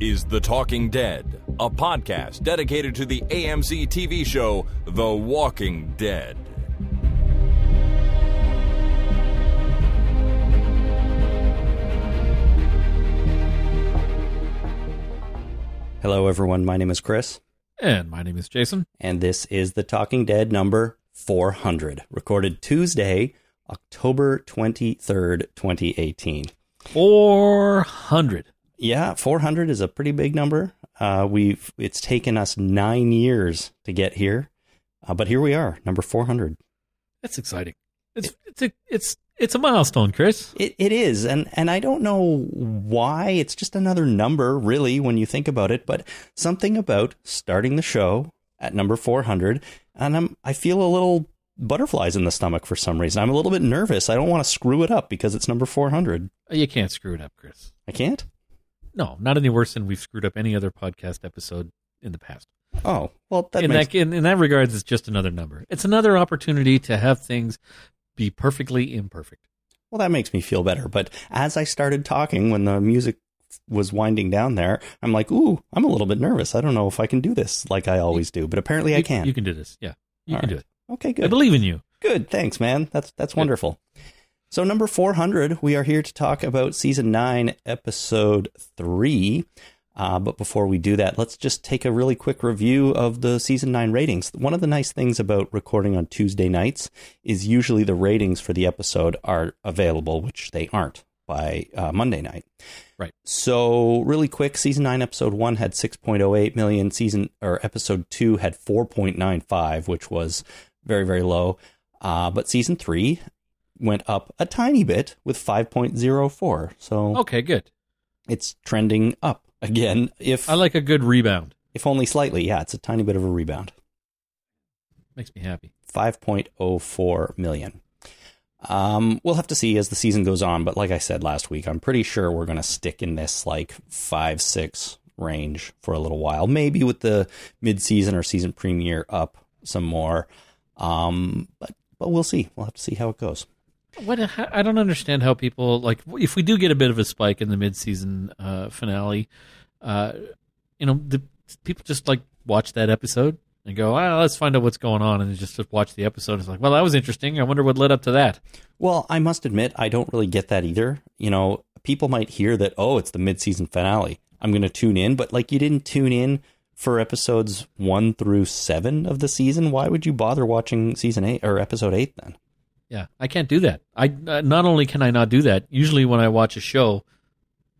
is The Talking Dead, a podcast dedicated to the AMC TV show The Walking Dead. Hello, everyone. My name is Chris, And my name is Jason. and this is The Talking Dead number 400, recorded Tuesday, October 23rd, 2018. 400. Yeah, 400 is a pretty big number. Uh, we've it's taken us nine years to get here, uh, but here we are, number 400. That's exciting. It's it's a it's it's a milestone, Chris. It, it is, and and I don't know why. It's just another number, really, when you think about it. But something about starting the show at number 400, and I'm I feel a little butterflies in the stomach for some reason. I'm a little bit nervous. I don't want to screw it up because it's number 400. You can't screw it up, Chris. I can't. No, not any worse than we've screwed up any other podcast episode in the past. Oh well, that in makes that in, in that regards, it's just another number. It's another opportunity to have things be perfectly imperfect. well that makes me feel better. But as I started talking, when the music was winding down there, I'm like, ooh, I'm a little bit nervous. I don't know if I can do this like I always do, but apparently I You- can. You can do this. Yeah, you All can right. do it. okay, good. I believe in you. Good, thanks, man. That's that's wonderful. So number four hundred, we are here to talk about season nine, episode three. Uh, but before we do that, let's just take a really quick review of the season nine ratings. One of the nice things about recording on Tuesday nights is usually the ratings for the episode are available, which they aren't by uh, Monday night. Right. So really quick, season nine, episode one had six point oh eight million. Season or episode two had four point nine five, which was very very low. Uh, but season three went up a tiny bit with 5.04. So Okay, good. it's trending up again, if I like a good rebound. if only slightly. Yeah, it's a tiny bit of a rebound. Makes me happy. 5.04 million. Um, we'll have to see as the season goes on, but like I said last week, I'm pretty sure we're going to stick in this like five, six range for a little while. Maybe with the mid-season or season premiere up some more. Um, but but we'll see. We'll have to see how it goes. What I don't understand how people like if we do get a bit of a spike in the mid-season uh, finale, uh, you know, the people just like watch that episode and go, "Ah, let's find out what's going on," and just just watch the episode. It's like, well, that was interesting. I wonder what led up to that. Well, I must admit, I don't really get that either. You know, people might hear that, oh, it's the mid-season finale. I'm going to tune in, but like you didn't tune in for episodes one through seven of the season. Why would you bother watching season eight or episode eight then? Yeah, I can't do that. I uh, not only can I not do that. Usually, when I watch a show,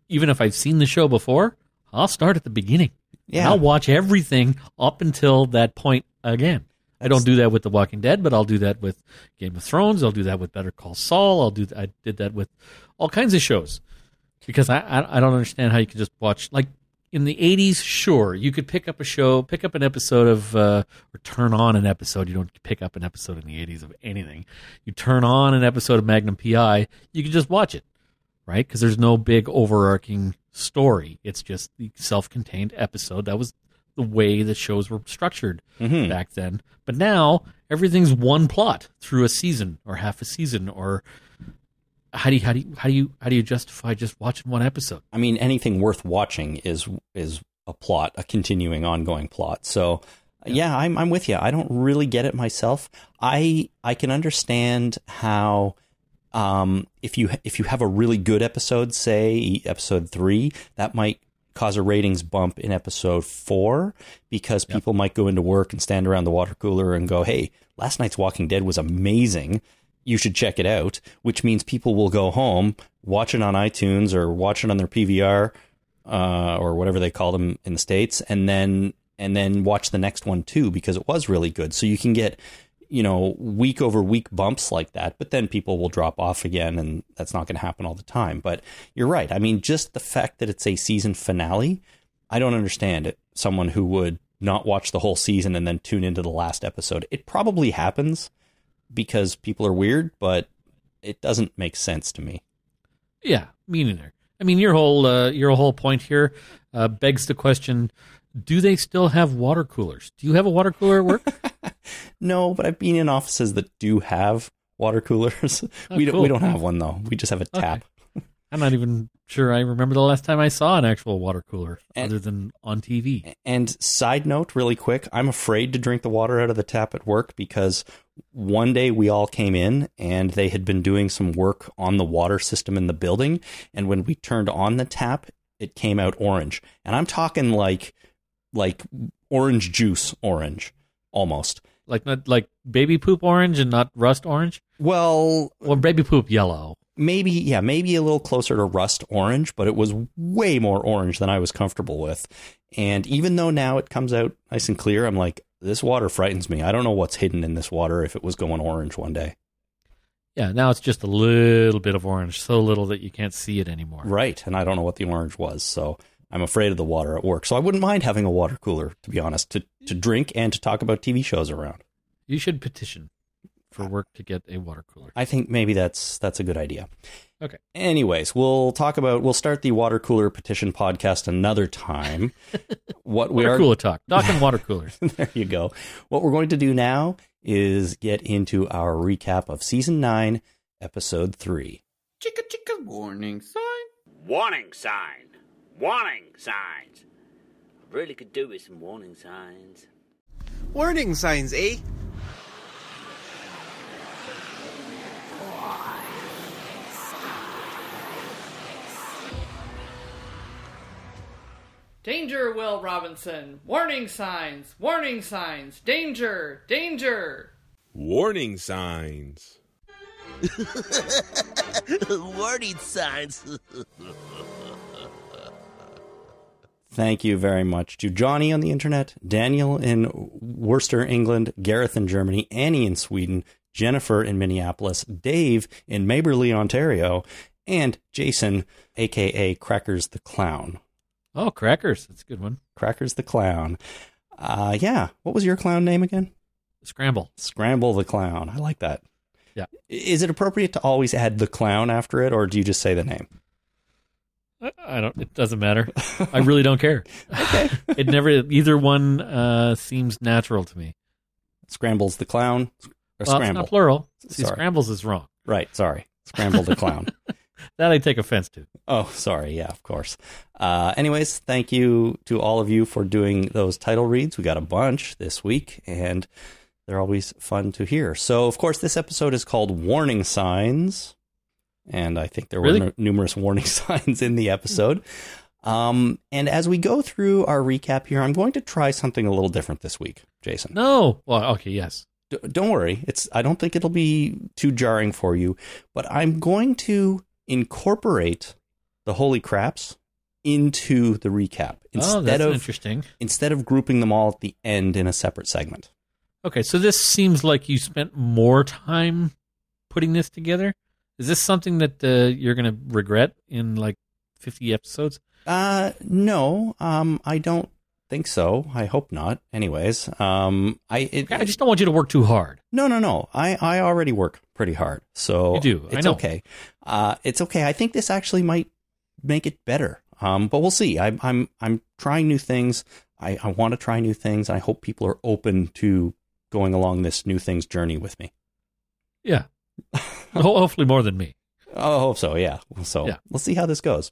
even if I've seen the show before, I'll start at the beginning. Yeah. I'll watch everything up until that point again. I don't do that with The Walking Dead, but I'll do that with Game of Thrones. I'll do that with Better Call Saul. I'll do. I did that with all kinds of shows because I I, I don't understand how you can just watch like in the 80s sure you could pick up a show pick up an episode of uh, or turn on an episode. You don't pick up an episode in the 80s of anything. You turn on an episode of magnum pi you can just watch it right? Because there's no big overarching story. It's just the self-contained episode. That was the way the shows were structured Mhm. back then. But now everything's one plot through a season or half a season or how do you how do you how do you how do you justify just watching one episode I mean, anything worth watching is is a plot, a continuing, ongoing plot. So, yeah, I'm I'm with you. I don't really get it myself. I I can understand how um, if you if you have a really good episode, say episode three, that might cause a ratings bump in episode four because people might go into work and stand around the water cooler and go, "Hey, last night's Walking Dead was amazing." You should check it out, which means people will go home, watch it on iTunes or watch it on their PVR uh, or whatever they call them in the states, and then and then watch the next one too because it was really good. So you can get you know week over week bumps like that, but then people will drop off again, and that's not going to happen all the time. But you're right. I mean, just the fact that it's a season finale, I don't understand it. Someone who would not watch the whole season and then tune into the last episode. It probably happens because people are weird, but it doesn't make sense to me. Yeah, me neither. I mean, your whole uh, your whole point here uh, begs the question: Do they still have water coolers? Do you have a water cooler at work? No, but I've been in offices that do have water coolers. we don't. cool. We don't have one though. We just have a tap. I'm not even sure I remember the last time I saw an actual water cooler And- other than on TV. And side note, really quick, I'm afraid to drink the water out of the tap at work because one day we all came in and they had been doing some work on the water system in the building. And when we turned on the tap, it came out orange. And I'm talking like, like orange juice orange almost. Like not like baby poop orange and not rust orange, Well, or baby poop yellow. Maybe, yeah, maybe a little closer to rust orange, but it was way more orange than I was comfortable with. And even though now it comes out nice and clear, I'm like, this water frightens me. I don't know what's hidden in this water if it was going orange one day. Yeah, now it's just a little bit of orange, so little that you can't see it anymore. Right. And I don't know what the orange was. So I'm afraid of the water at work. So I wouldn't mind having a water cooler, to be honest, to, to drink and to talk about TV shows around. You should petition for work to get a water cooler. I think maybe that's that's a good idea. Okay. Anyways, we'll talk about we'll start the water cooler petition podcast another time. what we Water are cooler talk. Talking water coolers. there you go. What we're going to do now is get into our recap of season 9, episode 3. Chicka chicka warning sign. Warning sign. Warning signs. Really could do with some warning signs. Warning signs, eh? Danger, Will Robinson! Warning signs! Warning signs! Danger! Danger! Warning signs. Warning signs. Thank you very much to Johnny on the internet, Daniel in Worcester, England, Gareth in Germany, Annie in Sweden, Jennifer in Minneapolis, Dave in Maberly, Ontario, and Jason, aka Crackers the Clown. Oh, crackers. That's a good one. Crackers the Clown. Uh, yeah. What was your clown name again? Scramble. Scramble the Clown. I like that. Yeah. Is it appropriate to always add the clown after it, or do you just say the name? I- don't. It doesn't matter. I really don't care. Okay. it never. Either one uh, seems natural to me. Scrambles the Clown? Or Well, Scramble? not plural. See, Sorry. scrambles is wrong. Right. Sorry. Scramble the Clown. That I take offense to. Oh, sorry. Yeah, of course. Uh, anyways, thank you to all of you for doing those title reads. We got a bunch this week, and they're always fun to hear. So, of course, this episode is called Warning Signs, and I think there Really? were nu- numerous warning signs in the episode. Um, and as we go through our recap here, I'm going to try something a little different this week, Jason. No. Well, okay. Yes. D- don't worry. It's I don't think it'll be too jarring for you, but I'm going to incorporate the holy craps into the recap oh, instead that's of interesting. instead of grouping them all at the end in a separate segment. Okay, so this seems like you spent more time putting this together. Is this something that uh, you're going to regret in like 50 episodes? Uh no, um I don't think so. I hope not. Anyways, um I it, I just don't want you to work too hard. No, no, no. I, I already work pretty hard, so You do. I It's okay. Uh, it's okay. I think this actually might make it better. Um, but we'll see. I'm I'm I'm trying new things. I, I want to try new things. I hope people are open to going along this new things journey with me. Yeah. Hopefully more than me. Oh, I hope so. Yeah. So Yeah. let's see how this goes.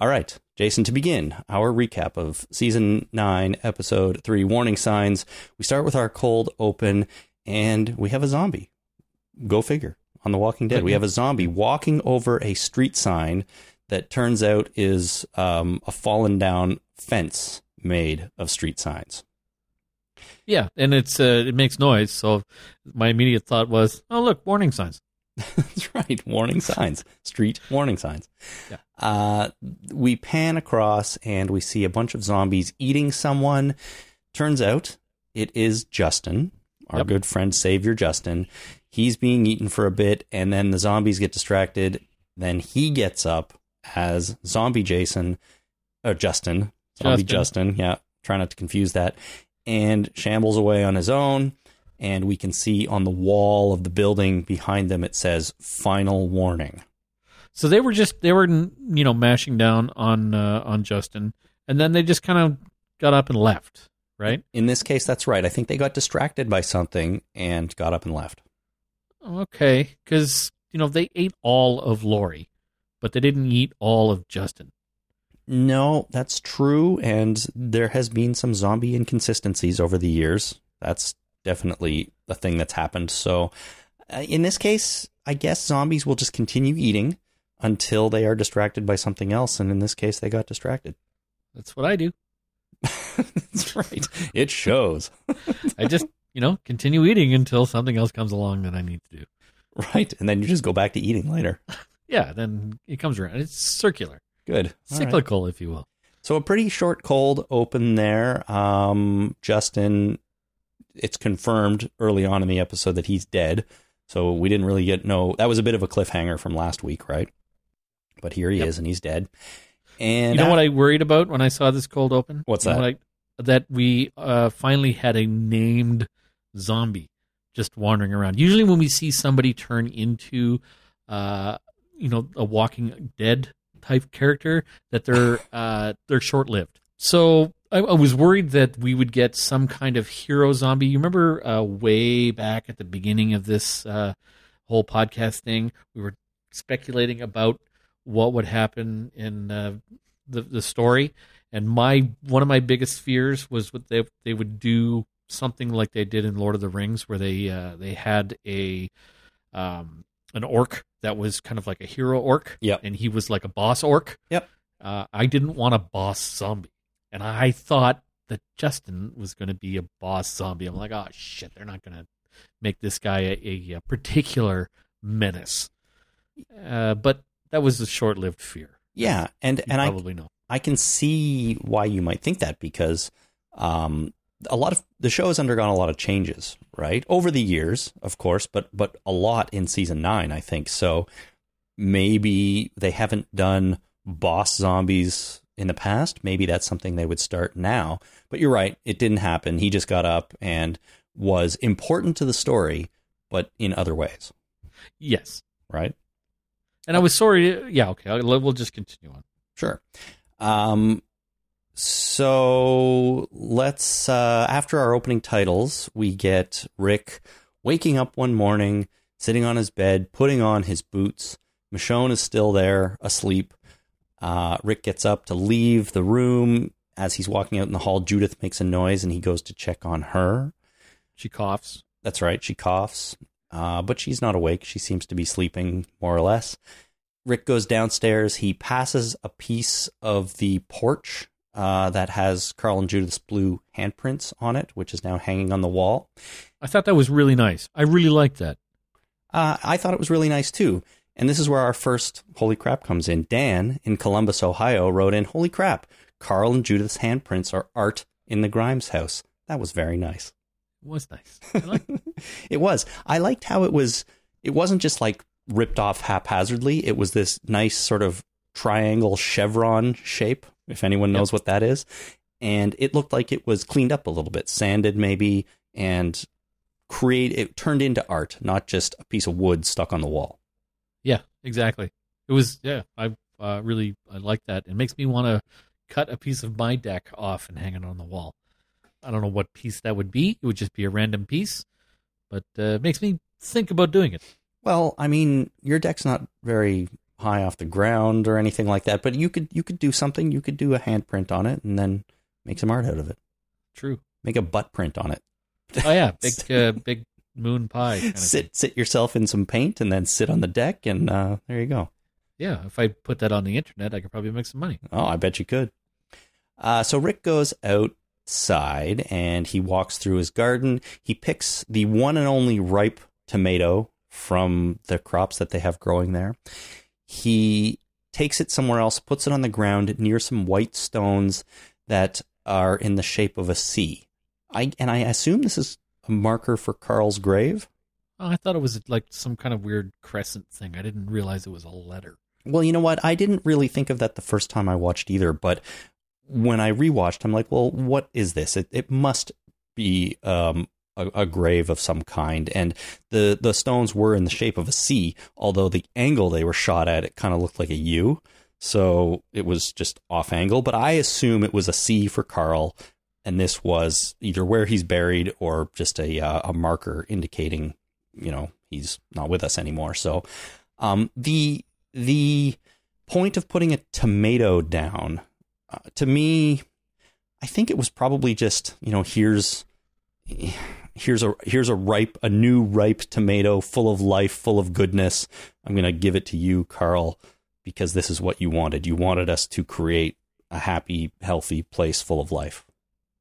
All right, Jason. To begin our recap of season nine, episode three, warning signs. We start with our cold open, and we have a zombie. Go figure. On The Walking Dead, we have a zombie walking over a street sign that turns out is um, a fallen down fence made of street signs. Yeah, and it's uh, it makes noise. So my immediate thought was, oh look, warning signs. That's right. Warning signs. Street warning signs. Yeah. Uh, we pan across and we see a bunch of zombies eating someone. Turns out it is Justin, our Yep. good friend, Savior Justin. He's being eaten for a bit, and then the zombies get distracted. Then he gets up as Zombie Jason, or Justin, Zombie Justin. Justin. Yeah, try not to confuse that. And shambles away on his own and we can see on the wall of the building behind them it says final warning So they were just they were you know mashing down on uh, on Justin, and then they just kind of got up and left. Right? in this case that's right i think they got distracted by something and got up and left Okay, because you know they ate all of Lori, but they didn't eat all of Justin. No, that's true. And there has been some zombie inconsistencies over the years. That's definitely a thing that's happened. So, uh, in this case, I guess zombies will just continue eating until they are distracted by something else. And in this case, they got distracted. That's what I do. that's right. It shows. I just, you know, continue eating until something else comes along that I need to do. Right. And then you just go back to eating later. Yeah, then it comes around. It's circular, Good. All right. cyclical, if you will. So a pretty short cold open there. Um, Justin, it's confirmed early on in the episode that he's dead. So we didn't really get no. That was a bit of a cliffhanger from last week, right? But here he Yep. is, and he's dead. And you know what I worried about when I saw this cold open? What's You that? what I- that we uh, finally had a named zombie just wandering around. Usually, when we see somebody turn into, uh, you know, a Walking Dead type character, that they're uh, they're short lived. So I, I was worried that we would get some kind of hero zombie. You remember uh, way back at the beginning of this uh, whole podcast thing, we were speculating about what would happen in uh, the the story. And my one of my biggest fears was what they they would do something like they did in Lord of the Rings, where they uh, they had a um, an orc that was kind of like a hero orc, Yep. and he was like a boss orc. Yep. Uh, I didn't want a boss zombie, and I thought that Justin was going to be a boss zombie. I'm like, oh shit, they're not going to make this guy a, a, particular menace. Uh, but that was a short-lived fear. yeah, and You and I know. I can see why you might think that because um, a lot of the show has undergone a lot of changes, right? Over the years, of course, but but a lot in season nine, I think. So maybe they haven't done boss zombies in the past. Maybe that's something they would start now. But you're right, it didn't happen. He just got up and was important to the story, but in other ways, Yes. right? And I was sorry. Yeah, okay. We'll just continue on. Sure. Um, so let's, uh, after our opening titles, we get Rick waking up one morning, sitting on his bed, putting on his boots. Michonne is still there, asleep. Uh, Rick gets up to leave the room. As he's walking out in the hall, Judith makes a noise and he goes to check on her. She coughs. That's right. She coughs, uh, but she's not awake. She seems to be sleeping more or less. Rick goes downstairs. He passes a piece of the porch uh, that has Carl and Judith's blue handprints on it, which is now hanging on the wall. I thought that was really nice. I really liked that. Uh, I thought it was really nice too. And this is where our first holy crap comes in. Dan in Columbus, Ohio wrote in, Holy crap, Carl and Judith's handprints are art in the Grimes house. That was very nice. It was nice. Liked it. it was. I liked how it was. It wasn't just like ripped off haphazardly. It was this nice sort of triangle chevron shape, if anyone knows what that is. And it looked like it was cleaned up a little bit, sanded maybe, and create it turned into art, not just a piece of wood stuck on the wall. Yeah, exactly. It was. Yeah, I uh, really I like that. It makes me want to cut a piece of my deck off and hang it on the wall. I don't know what piece that would be. It would just be a random piece, but uh, it makes me think about doing it. Well, I mean, your deck's not very high off the ground or anything like that, but you could you could do something. You could do a handprint on it and then make some art out of it. True. Make a butt print on it. Oh yeah, big uh, big moon pie. Kind of sit thing. sit yourself in some paint and then sit on the deck and uh, there you go. Yeah, if I put that on the internet, I could probably make some money. Oh, I bet you could. Uh, so Rick goes outside and he walks through his garden. He picks the one and only ripe tomato from the crops that they have growing there. He takes it somewhere else, puts it on the ground near some white stones that are in the shape of a C. I and I assume this is marker for Carl's grave. Oh, I thought it was like some kind of weird crescent thing. I didn't realize it was a letter. Well, you know what? I didn't really think of that the first time I watched either, but when I rewatched, I'm like, well, what is this? It, it must be um, a, a grave of some kind. And the, the stones were in the shape of a C, although the angle they were shot at, it kind of looked like a U. So it was just off angle, but I assume it was a C for Carl. And this was either where he's buried or just a, uh, a marker indicating, you know, he's not with us anymore. So um, the the point of putting a tomato down, uh, to me, I think it was probably just you know here's here's a here's a ripe a new ripe tomato full of life, full of goodness. I'm gonna give it to you, Carl, because this is what you wanted. You wanted us to create a happy, healthy place full of life.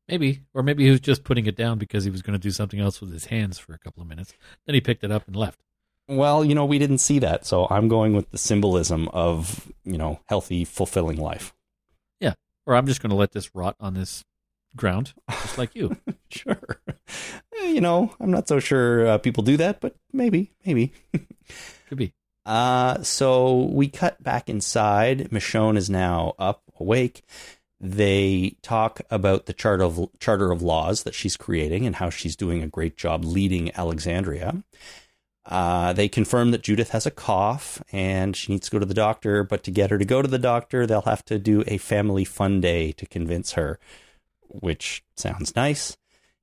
Maybe, or maybe he was just putting it down because he was going to do something else with his hands for a couple of minutes. Then he picked it up and left. Well, you know, we didn't see that, so I'm going with the symbolism of, you know, healthy, fulfilling life. Yeah, or I'm just going to let this rot on this ground, just like you. sure. Eh, You know, I'm not so sure uh, people do that, but maybe, maybe. Could be. Uh, so we cut back inside. Michonne is now up, awake. They talk about the charter of, charter of laws that she's creating and how she's doing a great job leading Alexandria. Uh, they confirm that Judith has a cough and she needs to go to the doctor, but to get her to go to the doctor, they'll have to do a family fun day to convince her, which sounds nice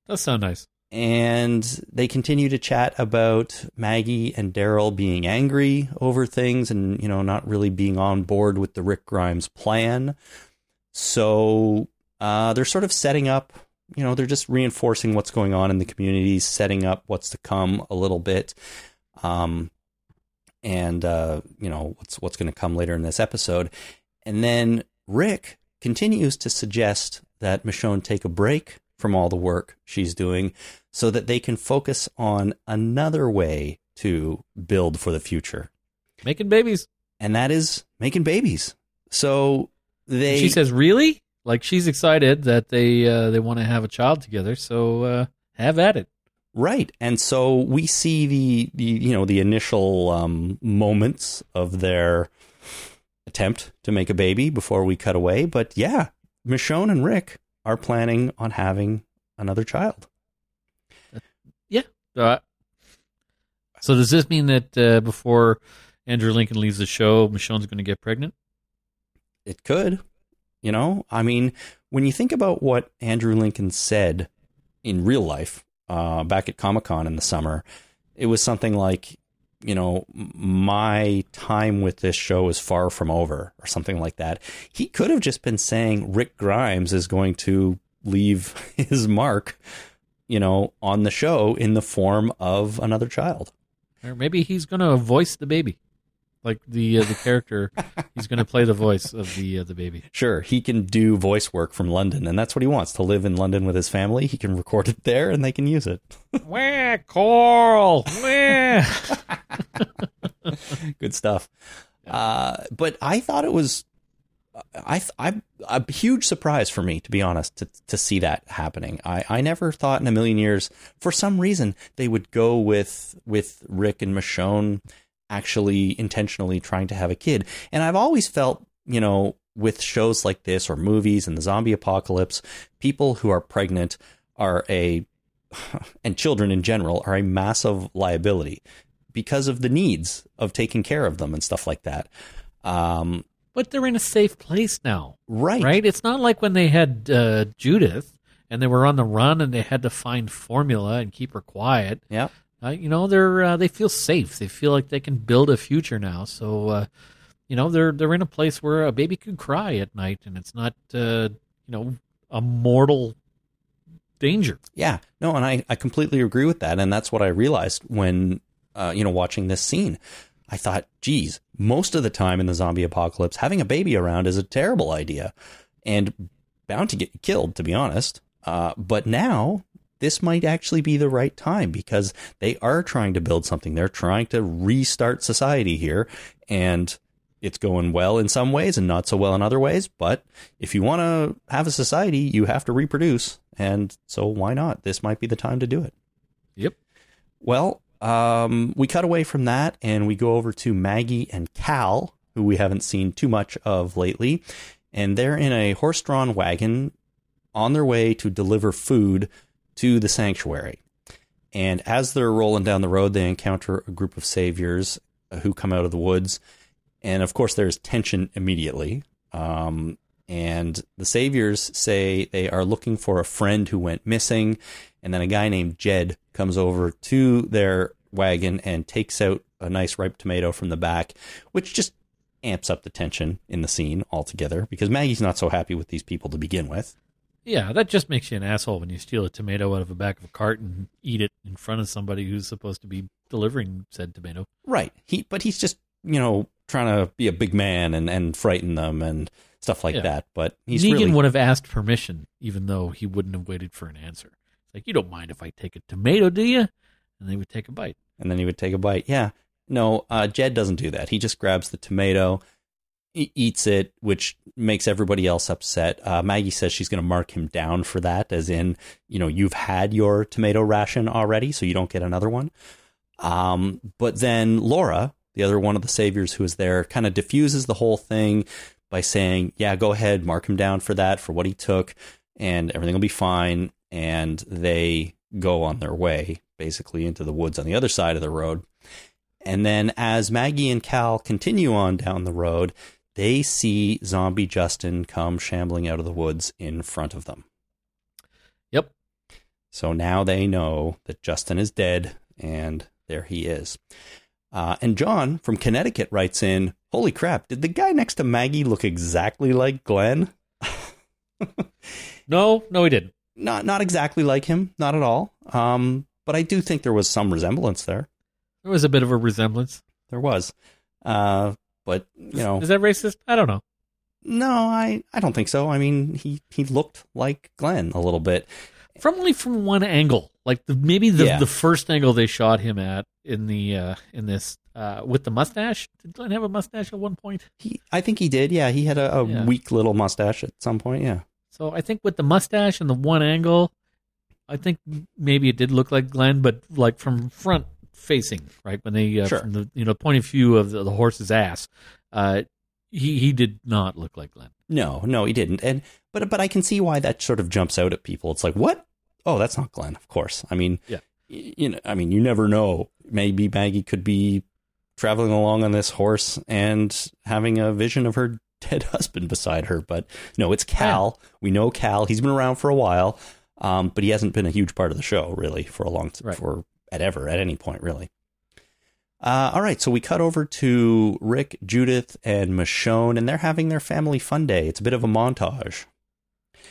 Does sound nice. and they continue to chat about Maggie and Daryl being angry over things and you know not really being on board with the Rick Grimes plan. So uh, they're sort of setting up, you know, they're just reinforcing what's going on in the community, setting up what's to come a little bit, um, and uh, you know what's what's going to come later in this episode. And then Rick continues to suggest that Michonne take a break from all the work she's doing so that they can focus on another way to build for the future. Making babies. And that is making babies. So they she says, "Really?" Like she's excited that they uh, they want to have a child together. So uh, have at it. Right. And so we see the, the you know, the initial um, moments of their attempt to make a baby before we cut away. But yeah, Michonne and Rick are planning on having another child. Uh, so does this mean that uh, before Andrew Lincoln leaves the show, Michonne's going to get pregnant? It could. You know, I mean, when you think about what Andrew Lincoln said in real life uh, back at Comic Con in the summer, it was something like, you know, my time with this show is far from over, or something like that. He could have just been saying Rick Grimes is going to leave his mark, you know, on the show in the form of another child. Or maybe he's going to voice the baby, like the uh, the character. he's going to play the voice of the uh, the baby. Sure, he can do voice work from London, and that's what he wants to live in London with his family. He can record it there, and they can use it. Where Coral? Where? Good stuff. Uh, but I thought it was, I, I, a huge surprise for me, to be honest, to, to see that happening. I, I never thought in a million years, for some reason, they would go with, with Rick and Michonne actually intentionally trying to have a kid. And I've always felt, you know, with shows like this or movies and the zombie apocalypse, people who are pregnant are a, and children in general are a massive liability because of the needs of taking care of them and stuff like that. Um, but they're in a safe place now, right. right? It's not like when they had uh, Judith and they were on the run and they had to find formula and keep her quiet. Yeah. Uh, you know, they're uh, they feel safe. They feel like they can build a future now. So, uh, you know, they're they're in a place where a baby could cry at night and it's not, uh, you know, a mortal danger. Yeah. No, and I, I completely agree with that. And that's what I realized when, uh, you know, watching this scene. I thought, geez, most of the time in the zombie apocalypse, having a baby around is a terrible idea and bound to get killed, to be honest. Uh, but now this might actually be the right time because they are trying to build something. They're trying to restart society here. And it's going well in some ways and not so well in other ways. But if you want to have a society, you have to reproduce. And so why not? This might be the time to do it. Yep. Well, um, we cut away from that and we go over to Maggie and Cal, who we haven't seen too much of lately. And they're in a horse drawn wagon on their way to deliver food to the sanctuary. And as they're rolling down the road, they encounter a group of saviors uh, who come out of the woods. And of course, there's tension immediately. Um, and the saviors say they are looking for a friend who went missing. And then a guy named Jed comes over to their wagon and takes out a nice ripe tomato from the back, which just amps up the tension in the scene altogether because Maggie's not so happy with these people to begin with. Yeah, that just makes you an asshole when you steal a tomato out of the back of a cart and eat it in front of somebody who's supposed to be delivering said tomato. Right. He but he's just, you know, trying to be a big man and, and frighten them and stuff like Yeah. that. But he's Negan really would have asked permission, even though he wouldn't have waited for an answer. It's like, you don't mind if I take a tomato, do you? And they would take a bite. and then he would take a bite. Yeah. No, uh, Jed doesn't do that. He just grabs the tomato, eats it, which makes everybody else upset. Uh, Maggie says she's going to mark him down for that, as in, you know, you've had your tomato ration already, so you don't get another one. Um, but then Laura, the other one of the saviors who is there, kind of diffuses the whole thing by saying, yeah, go ahead, mark him down for that, for what he took, and everything will be fine. And they go on their way, basically into the woods on the other side of the road. And then as Maggie and Cal continue on down the road, they see zombie Justin come shambling out of the woods in front of them. Yep. So now they know that Justin is dead, and there he is. Uh, and John from Connecticut writes in, Holy crap, did the guy next to Maggie look exactly like Glenn? No, no, he didn't. Not not exactly like him, not at all. Um, but I do think there was some resemblance there. There was a bit of a resemblance. There was. Uh, but you know, Is that racist? I don't know. no, I, I don't think so. I mean, he, he looked like Glenn a little bit. From only from one angle, like the, maybe the, Yeah. the first angle they shot him at in the uh, in this uh, with the mustache. Did Glenn have a mustache at one point? He, I think he did. Yeah, he had a, a Yeah. weak little mustache at some point. Yeah. So I think with the mustache and the one angle, I think maybe it did look like Glenn, but like from front facing, right when they uh, Sure. from the you know point of view of the, the horse's ass, uh, he he did not look like Glenn. No, no, he didn't. And but but I can see why that sort of jumps out at people. It's like, what? Oh, that's not Glenn. Of course. I mean, Yeah. You know, I mean, you never know. Maybe Maggie could be traveling along on this horse and having a vision of her dead husband beside her. But no, it's Cal. We know Cal. He's been around for a while, um, but he hasn't been a huge part of the show really for a long t- Right. for at ever at any point really. Uh, all right, so we cut over to Rick, Judith, and Michonne, and they're having their family fun day. It's a bit of a montage.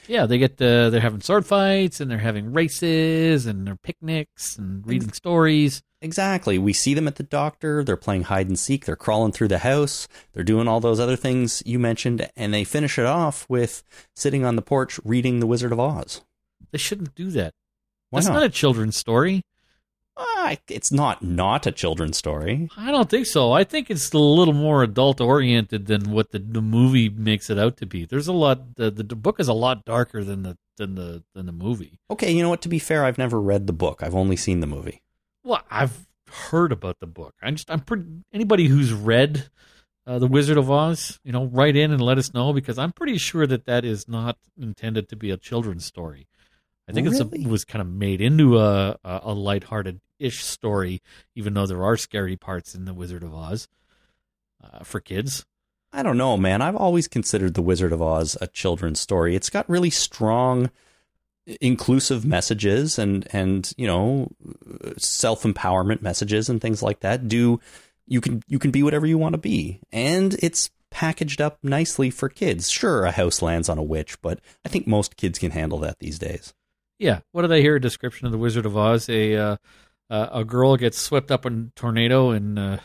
Yeah, they get uh, they're having sword fights and they're having races and their picnics and reading stories. Exactly. We see them at the doctor. They're playing hide and seek. They're crawling through the house. They're doing all those other things you mentioned, and they finish it off with sitting on the porch reading The Wizard of Oz. They shouldn't do that. Why That's not? not a children's story. Ah, it's not not a children's story. I don't think so. I think it's a little more adult oriented than what the, the movie makes it out to be. There's a lot. The, the, the book is a lot darker than the than the than the movie. Okay, you know what? To be fair, I've never read the book. I've only seen the movie. Well, I've heard about the book. I'm just I'm pretty anybody who's read uh, the Wizard of Oz, you know, write in and let us know because I'm pretty sure that that is not intended to be a children's story. I think Really? it's a, was kind of made into a a, a lighthearted ish story, even though there are scary parts in the Wizard of Oz uh, for kids. I don't know, man. I've always considered The Wizard of Oz a children's story. It's got really strong inclusive messages and and you know self-empowerment messages and things like that. Do you can you can be whatever you want to be. And it's packaged up nicely for kids. Sure, a house lands on a witch, but I think most kids can handle that these days. Yeah. What did I hear? A description of the Wizard of Oz. A uh, uh, a girl gets swept up in a tornado and uh,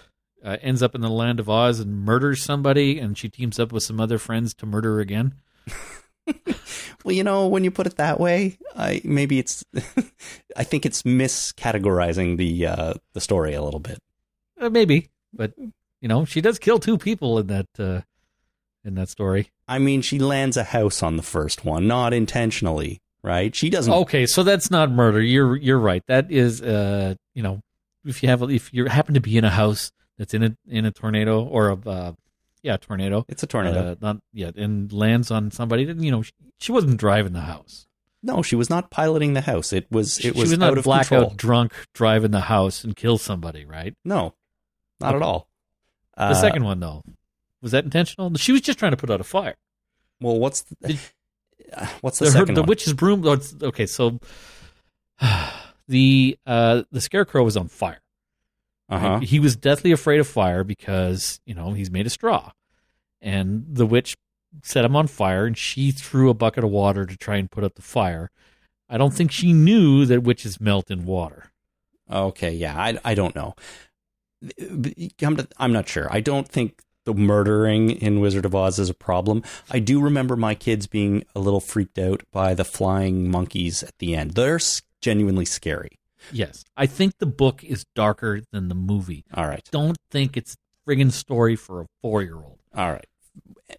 uh, ends up in the land of Oz and murders somebody, and she teams up with some other friends to murder again. Well, you know, when you put it that way, I maybe it's I think it's miscategorizing the uh the story a little bit. Uh, maybe, but you know, she does kill two people in that uh, in that story. I mean, she lands a house on the first one, not intentionally, right? She doesn't. Okay, so that's not murder. You're you're right. That is, uh, you know, if you have if you happen to be in a house that's in a in a tornado or a uh, yeah tornado, It's a tornado. uh, not yet, and lands on somebody. You know she, she wasn't driving the house. no, she was not piloting the house. It was. It she was, was not blackout drunk driving the house and kill somebody. Right. No, not at all. The Uh, second one though, was that intentional? She was just trying to put out a fire. Well, what's the, what's the, the, her, the witch's broom. oh, Okay, so the uh, the scarecrow was on fire. Uh huh. He was deathly afraid of fire because you know he's made of straw. and the witch set him on fire, and she threw a bucket of water to try and put out the fire. I don't think she knew that witches melt in water. Okay, yeah, I, I don't know. I'm not sure. I don't think the murdering in Wizard of Oz is a problem. I do remember my kids being a little freaked out by the flying monkeys at the end. They're genuinely scary. Yes, I think the book is darker than the movie. All right. Don't think it's a friggin' story for a four year old. All right.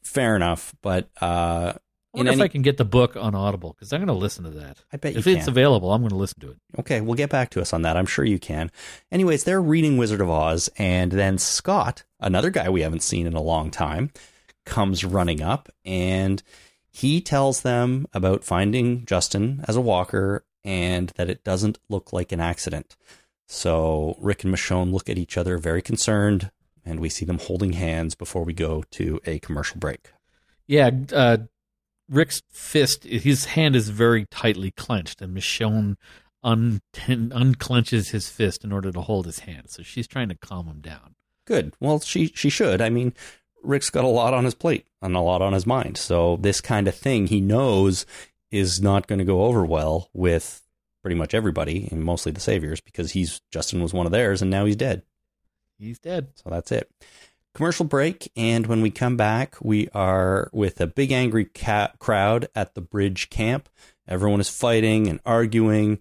Fair enough, but uh I wonder if I can get the book on Audible because I'm going to listen to that. I bet you if can. it's available, I'm going to listen to it. Okay, we'll get back to us on that. I'm sure you can. Anyways, they're reading Wizard of Oz, and then Scott, another guy we haven't seen in a long time, comes running up and he tells them about finding Justin as a walker and that it doesn't look like an accident. So Rick and Michonne look at each other very concerned, and we see them holding hands before we go to a commercial break. Yeah, uh, Rick's fist, his hand is very tightly clenched, and Michonne un- unclenches his fist in order to hold his hand. So she's trying to calm him down. Good. Well, she she should. I mean, Rick's got a lot on his plate and a lot on his mind. So this kind of thing he knows is not going to go over well with pretty much everybody, and mostly the saviors, because he's Justin was one of theirs, and now he's dead. He's dead. So that's it. Commercial break, and when we come back, we are with a big angry crowd at the bridge camp. Everyone is fighting and arguing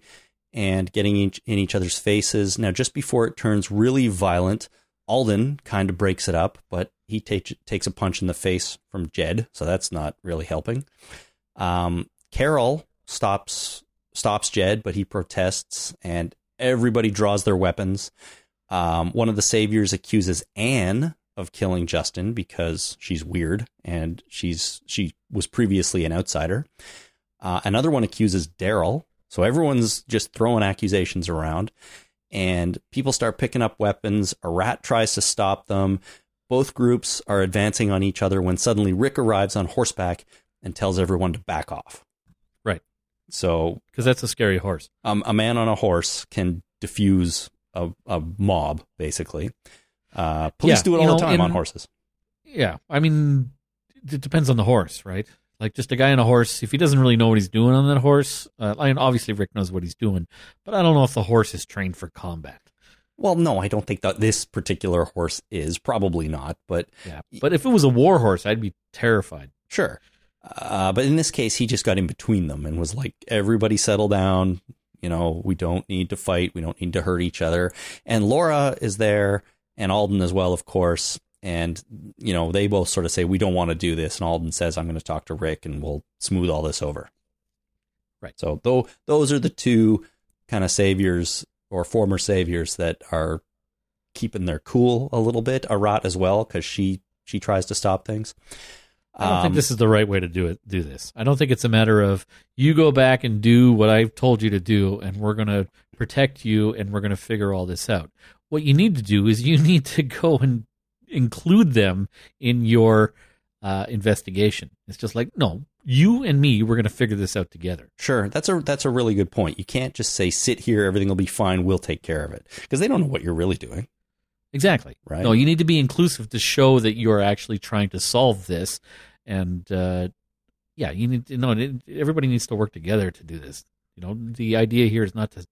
and getting each, in each other's faces. Now, just before it turns really violent, Alden kind of breaks it up, but he ta- takes a punch in the face from Jed, so that's not really helping. Um, Carol stops stops Jed, but he protests, and everybody draws their weapons. Um, one of the saviors accuses Anne of killing Justin because she's weird and she's she was previously an outsider. Uh, another one accuses Daryl. So everyone's just throwing accusations around, and people start picking up weapons. Arat tries to stop them. Both groups are advancing on each other when suddenly Rick arrives on horseback and tells everyone to back off. Right. So Because that's a scary horse. um, a man on a horse can diffuse a, a mob, basically. Uh, police Yeah, do it you all the know, time on horses. Yeah, I mean, it depends on the horse, right? Like just a guy on a horse, if he doesn't really know what he's doing on that horse, uh, I mean, obviously Rick knows what he's doing, but I don't know if the horse is trained for combat. Well, no, I don't think that this particular horse is. Probably not, but Yeah, but if it was a war horse, I'd be terrified. sure. Uh, but in this case, he just got in between them and was like, everybody settle down. You know, we don't need to fight. We don't need to hurt each other. And Laura is there and Alden as well, of course. And, you know, they both sort of say, we don't want to do this. And Alden says, I'm going to talk to Rick and we'll smooth all this over. Right. So though those are the two kind of saviors or former saviors that are keeping their cool a little bit. Arat as well, because she she tries to stop things. I don't Um, think this is the right way to do it. Do this. I don't think it's a matter of you go back and do what I've told you to do, and we're going to protect you, and we're going to figure all this out. What you need to do is you need to go and include them in your uh, investigation. It's just like no, you and me, we're going to figure this out together. Sure, that's a that's a really good point. You can't just say sit here, everything will be fine, we'll take care of it, because they don't know what you're really doing. Exactly. Right. No, you need to be inclusive to show that you're actually trying to solve this, and uh, yeah, you need to know. Everybody needs to work together to do this. You know, the idea here is not to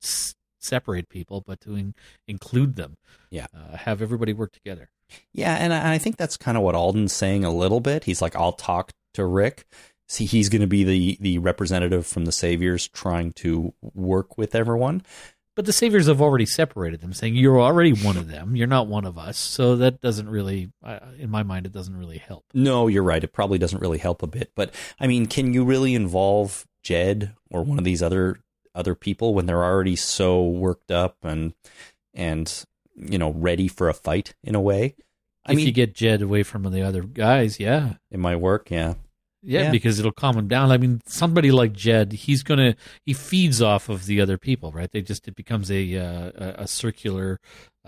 separate people, but to in- include them. Yeah. uh, have everybody work together. Yeah, and I, I think that's kind of what Alden's saying a little bit. He's like, I'll talk to Rick. See, he's going to be the the representative from the Saviors, trying to work with everyone. But the saviors have already separated them, saying you're already one of them. You're not one of us. So that doesn't really, in my mind, it doesn't really help. No, you're right. It probably doesn't really help a bit. But I mean, can you really involve Jed or one of these other other people when they're already so worked up and and you know ready for a fight in a way? I if mean, you get Jed away from the other guys, yeah, it might work. Yeah, Yeah, Yeah. because it'll calm him down. I mean, somebody like Jed, he's gonna he feeds off of the other people, right? They just it becomes a uh, a, a circular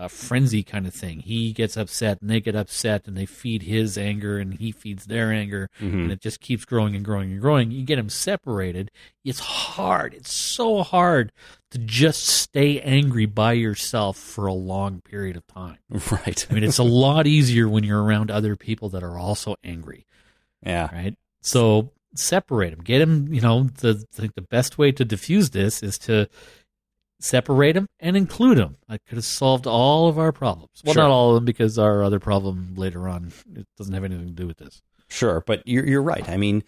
a frenzy kind of thing. He gets upset and they get upset and they feed his anger and he feeds their anger Mhm. and it just keeps growing and growing and growing. You get them separated. It's hard. It's so hard to just stay angry by yourself for a long period of time. Right. I mean, it's a lot easier when you're around other people that are also angry, yeah. right? So separate them. Get them. You know, the I think the best way to diffuse this is to separate them and include them. I could have solved all of our problems. Well, Sure. not all of them because our other problem later on it doesn't have anything to do with this. Sure, but you're you're right. I mean,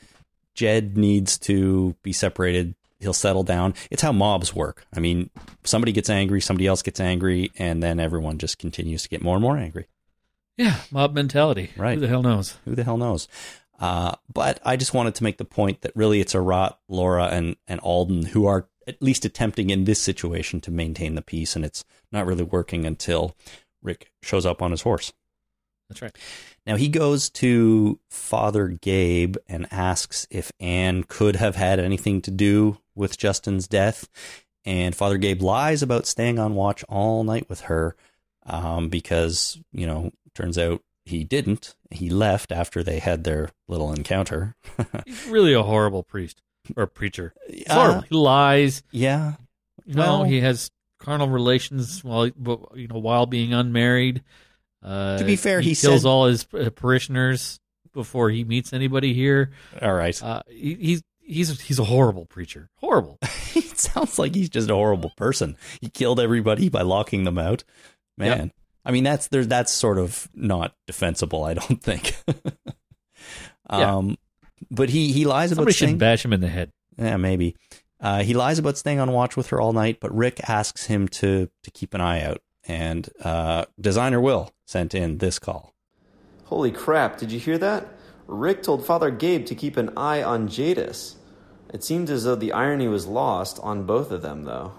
Jed needs to be separated. He'll settle down. It's how mobs work. I mean, somebody gets angry, somebody else gets angry, and then everyone just continues to get more and more angry. Yeah, mob mentality. Right. Who the hell knows? Who the hell knows? Uh, but I just wanted to make the point that really it's Arat, Laura, and and Alden who are at least attempting in this situation to maintain the peace, and it's not really working until Rick shows up on his horse. That's right. Now he goes to Father Gabe and asks if Anne could have had anything to do with Justin's death. And Father Gabe lies about staying on watch all night with her um, because, you know, turns out he didn't. He left after they had their little encounter. He's really a horrible priest or preacher. Uh. He lies. yeah. Well- he has carnal relations while you know while being unmarried. Uh, To be fair, he kills said- all his uh, parishioners before he meets anybody here. All right. Uh, he, he's he's he's a horrible preacher. Horrible. it sounds like he's just a horrible person. He killed everybody by locking them out. Man, I mean that's there. That's sort of not defensible. I don't think. Yeah. But he he lies about Somebody should staying. bash him in the head. Yeah, maybe. Uh, he lies about staying on watch with her all night, but Rick asks him to to keep an eye out. And uh, designer Will sent in this call. Holy crap, did you hear that? Rick told Father Gabe to keep an eye on Jadis. It seemed as though the irony was lost on both of them, though.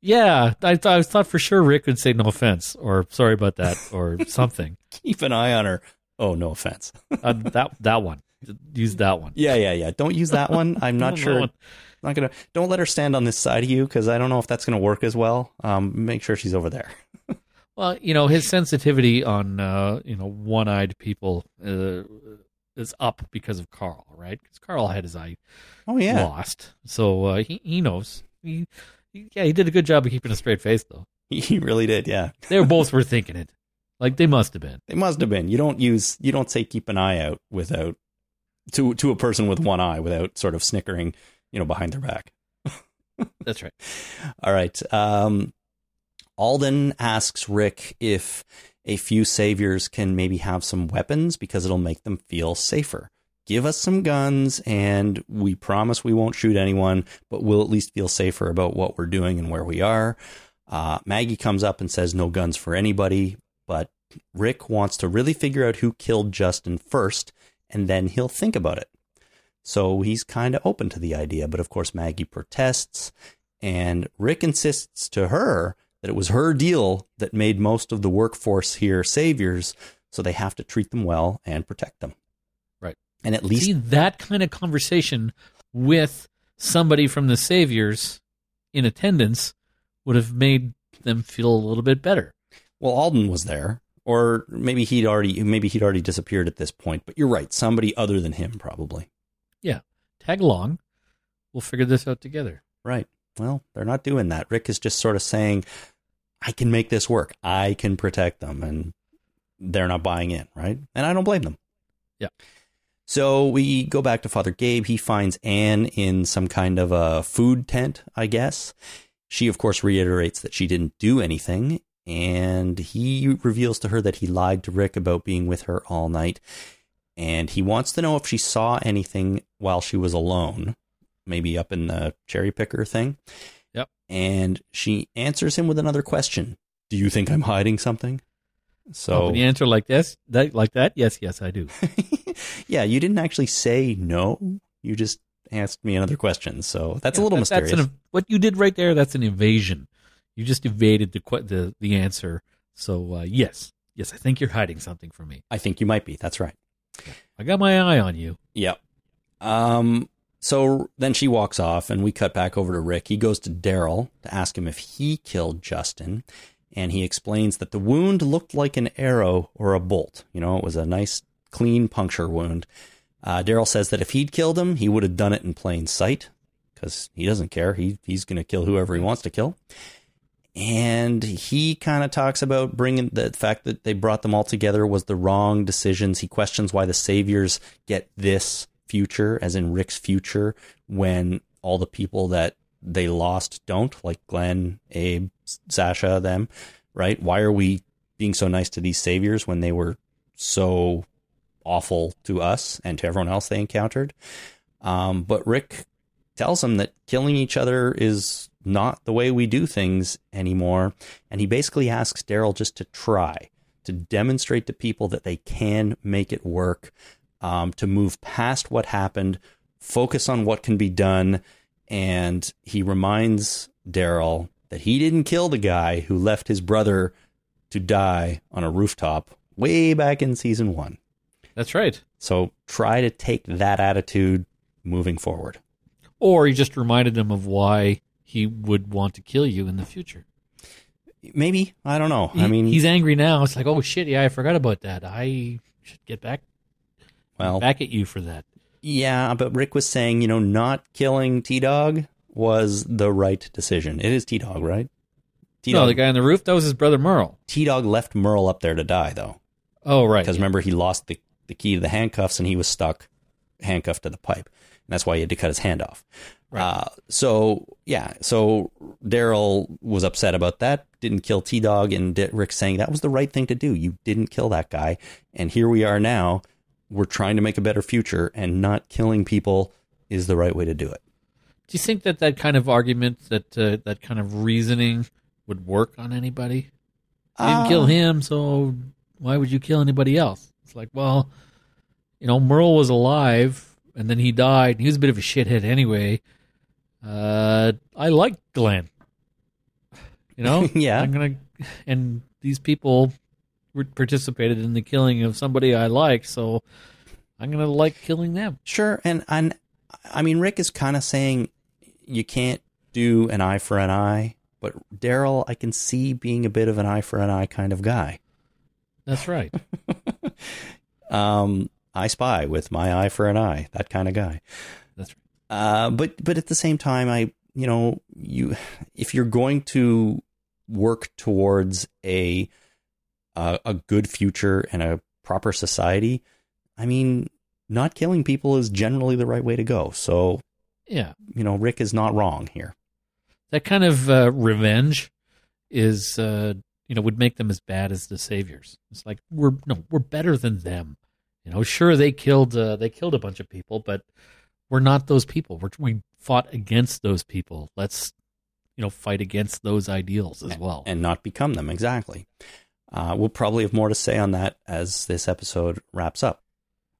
Yeah, I, th- I thought for sure Rick would say no offense or sorry about that or something. Keep an eye on her. Oh, no offense. Uh, that that one. Use that one. Yeah, yeah, yeah. Don't use that one. I'm not sure. one. Not gonna. Don't let her stand on this side of you because I don't know if that's gonna work as well. Um, make sure she's over there. Well, you know, his sensitivity on uh, you know one-eyed people uh, is up because of Carl, right? Because Carl had his eye Oh yeah. lost, so uh, he he knows. He- yeah, he did a good job of keeping a straight face, though. He really did. Yeah. They both were thinking it, like they must have been. They must have been. You don't use. You don't say keep an eye out without to to a person with one eye without sort of snickering, you know, behind their back. That's right. All right. Um, Alden asks Rick if a few saviors can maybe have some weapons because it'll make them feel safer. Give us some guns, and we promise we won't shoot anyone, but we'll at least feel safer about what we're doing and where we are. Uh, Maggie comes up and says no guns for anybody, but Rick wants to really figure out who killed Justin first, and then he'll think about it. So he's kind of open to the idea, but of course, Maggie protests, and Rick insists to her that it was her deal that made most of the workforce here saviors, so they have to treat them well and protect them. Right. And at least See that kind of conversation with somebody from the Saviors in attendance would have made them feel a little bit better. Well, Alden was there, or maybe he'd already maybe he'd already disappeared at this point. But you're right, somebody other than him probably. Yeah, tag along. We'll figure this out together. Right. Well, they're not doing that. Rick is just sort of saying, "I can make this work. I can protect them," and they're not buying in, right? And I don't blame them. Yeah. So we go back to Father Gabe. He finds Anne in some kind of a food tent, I guess. She, of course, reiterates that she didn't do anything, and he reveals to her that he lied to Rick about being with her all night. And he wants to know if she saw anything while she was alone, maybe up in the cherry picker thing. Yep. And she answers him with another question Do you think I'm hiding something? Oh, So, when you answer like this, that like that, yes, yes, I do. yeah, you didn't actually say no. You just asked me another question. So that's a little that- mysterious. That's an, what you did right there. That's an evasion. You just evaded the the the answer. So uh, yes, yes, I think you're hiding something from me. I think you might be. That's right. I got my eye on you. Yep. Um. So then she walks off, and we cut back over to Rick. He goes to Daryl to ask him if he killed Justin, and he explains that the wound looked like an arrow or a bolt. You know, it was a nice, clean puncture wound. Uh, Daryl says that if he'd killed him, he would have done it in plain sight because he doesn't care. He he's going to kill whoever he wants to kill. And he kind of talks about bringing the fact that they brought them all together was the wrong decisions. He questions why the saviors get this future, as in Rick's future, when all the people that they lost don't, like Glenn, Abe, Sasha, them, right? Why are we being so nice to these saviors when they were so awful to us and to everyone else they encountered? Um, but Rick tells them that killing each other is not the way we do things anymore. And he basically asks Daryl just to try to demonstrate to people that they can make it work, um, to move past what happened, focus on what can be done. And he reminds Daryl that he didn't kill the guy who left his brother to die on a rooftop way back in season one. That's right. So try to take that attitude moving forward. Or he just reminded them of why he would want to kill you in the future. Maybe I don't know. He- I mean, he's angry now. It's like, oh shit, yeah, I forgot about that. I should get back well, back at you for that. yeah, but Rick was saying, you know, not killing T Dog was the right decision. It is T Dog, right? T No, the guy on the roof that was his brother Merle. T Dog left Merle up there to die, though, Oh right, because remember he lost the the key to the handcuffs and he was stuck handcuffed to the pipe, and that's why he had to cut his hand off. Right. Uh, so yeah, so Daryl was upset about that. Didn't kill T Dog, and D- Rick saying that was the right thing to do. You didn't kill that guy, and here we are now. We're trying to make a better future, and not killing people is the right way to do it. Do you think that that kind of argument, that uh, that kind of reasoning, would work on anybody? You didn't kill Uh, him, so why would you kill anybody else? It's like, well, you know, Merle was alive, and then he died. And he was a bit of a shithead anyway. Uh, I like Glenn. You know, Yeah. I'm gonna, and these people participated in the killing of somebody I like, so I'm gonna like killing them. Sure, and and I mean Rick is kind of saying you can't do an eye for an eye, but Daryl, I can see being a bit of an eye for an eye kind of guy. That's right. Um, I spy with my eye for an eye, that kind of guy. Uh, but but at the same time, I you know you if you're going to work towards a a, a good future and a proper society, I mean, not killing people is generally the right way to go. So Yeah. you know, Rick is not wrong here. that kind of uh, revenge is uh, you know would make them as bad as the saviors. It's like we're no we're better than them. You know, sure they killed uh, they killed a bunch of people, but we're not those people. We're, we fought against those people. Let's you know fight against those ideals as well. and not become them exactly. Uh, we'll probably have more to say on that as this episode wraps up.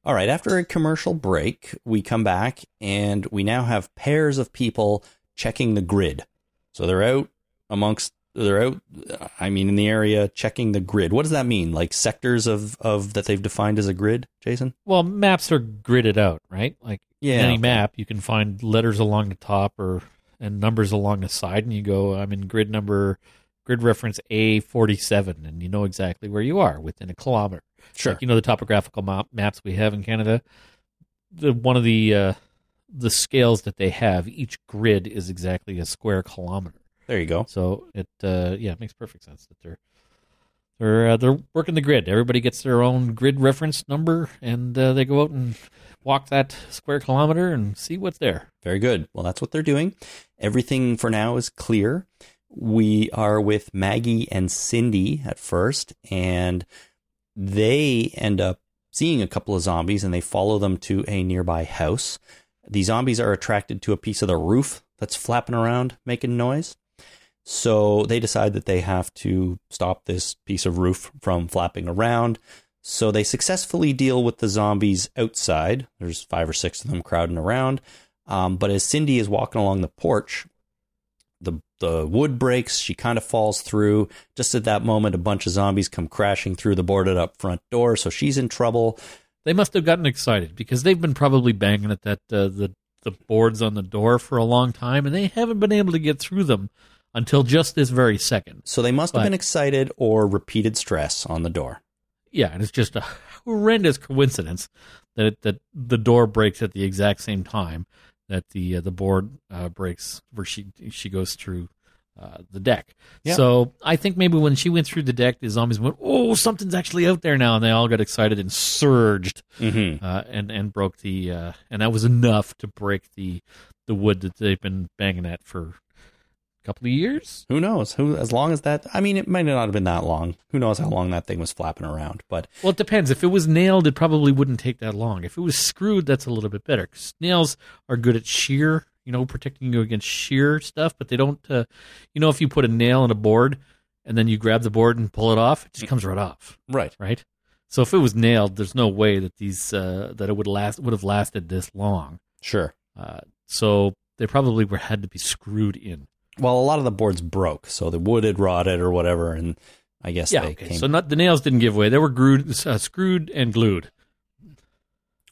All right, after a commercial break, we come back and we now have pairs of people checking the grid. So they're out amongst they're out I mean in the area checking the grid. What does that mean? Like sectors of of that they've defined as a grid, Jason? well, maps are gridded out, right? Like Yeah, any map, you can find letters along the top or and numbers along the side, and you go, I'm in grid number, grid reference A forty seven, and you know exactly where you are within a kilometer. Sure. Like, you know the topographical map, maps we have in Canada. The one of the uh, the scales that they have, each grid is exactly a square kilometer. There you go. So it uh, yeah, it makes perfect sense that they're they're uh, they're working the grid. Everybody gets their own grid reference number, and uh, they go out and walk that square kilometer and see what's there. Very good. Well, that's what they're doing. Everything for now is clear. We are with Maggie and Cindy at first, and they end up seeing a couple of zombies and they follow them to a nearby house. The zombies are attracted to a piece of the roof that's flapping around, making noise. So they decide that they have to stop this piece of roof from flapping around. So they successfully deal with the zombies outside. There's five or six of them crowding around. Um, but as Cindy is walking along the porch, the the wood breaks. She kind of falls through. Just at that moment, a bunch of zombies come crashing through the boarded up front door. So she's in trouble. They must have gotten excited because they've been probably banging at that uh, the the boards on the door for a long time, and they haven't been able to get through them until just this very second. So they must have been excited or repeated stress on the door. Yeah, and it's just a horrendous coincidence that it, that the door breaks at the exact same time that the uh, the board uh, breaks where she she goes through uh, the deck. Yeah. So I think maybe when she went through the deck, the zombies went, "Oh, something's actually out there now," and they all got excited and surged Mm-hmm. uh, and and broke the uh, and that was enough to break the the wood that they've been banging at for couple of years. Who knows? Who as long as that I mean it might not have been that long. Who knows how long that thing was flapping around. But Well, it depends. If it was nailed, it probably wouldn't take that long. If it was screwed, that's a little bit better. 'Cause nails are good at shear, you know, protecting you against shear stuff, but they don't. Uh, you know, if you put a nail in a board and then you grab the board and pull it off, it just comes right off, right. right? So if it was nailed, there's no way that these uh, that it would last would have lasted this long. Sure. Uh, so they probably were had to be screwed in. Well, a lot of the boards broke, so the wood had rotted or whatever, and I guess Yeah, they okay. came So not the nails didn't give way; they were glued, uh, screwed and glued.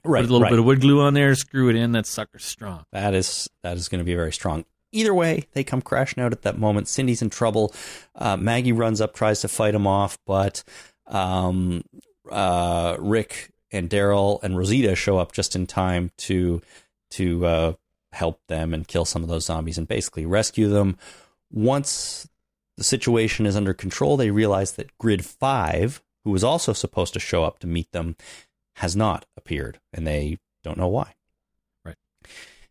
right. Put a little right. bit of wood glue on there, screw it in. That sucker's strong. That is that is going to be very strong. Either way, they come crashing out at that moment. Cindy's in trouble. Uh, Maggie runs up, tries to fight him off, but um, uh, Rick and Daryl and Rosita show up just in time to to uh, help them and kill some of those zombies and basically rescue them. Once the situation is under control, they realize that Grid Five, who was also supposed to show up to meet them, has not appeared, and they don't know why. Right.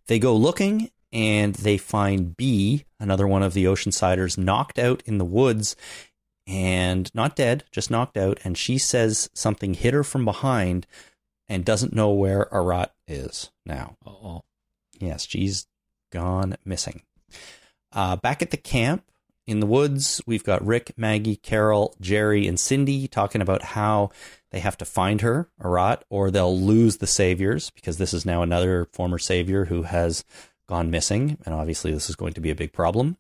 They go looking and they find B, another one of the Oceansiders, knocked out in the woods and not dead, just knocked out. And she says something hit her from behind and doesn't know where Arat is now. Oh, Yes, she's gone missing. Uh, back at the camp in the woods, we've got Rick, Maggie, Carol, Jerry, and Cindy talking about how they have to find her, Arat, or they'll lose the saviors because this is now another former savior who has gone missing. And obviously, this is going to be a big problem.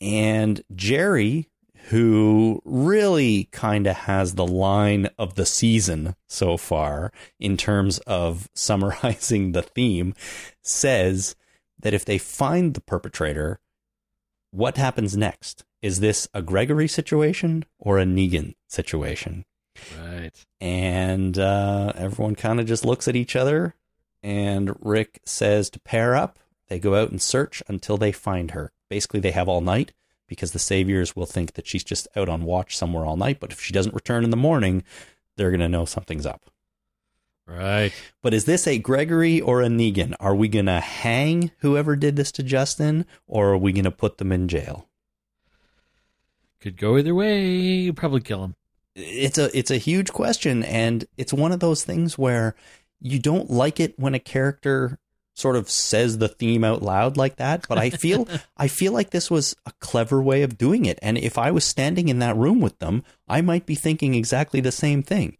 And Jerry, who really kind of has the line of the season so far in terms of summarizing the theme, says that if they find the perpetrator, what happens next? Is this a Gregory situation or a Negan situation? right. And uh, everyone kind of just looks at each other, and Rick says to pair up. They go out and search until they find her. Basically, they have all night because the saviors will think that she's just out on watch somewhere all night. But if she doesn't return in the morning, they're going to know something's up. Right. But is this a Gregory or a Negan? Are we going to hang whoever did this to Justin, or are we going to put them in jail? Could go either way. You'd probably kill him. It's a it's a huge question, and it's one of those things where you don't like it when a character sort of says the theme out loud like that. But I feel I feel like this was a clever way of doing it, and if I was standing in that room with them, I might be thinking exactly the same thing.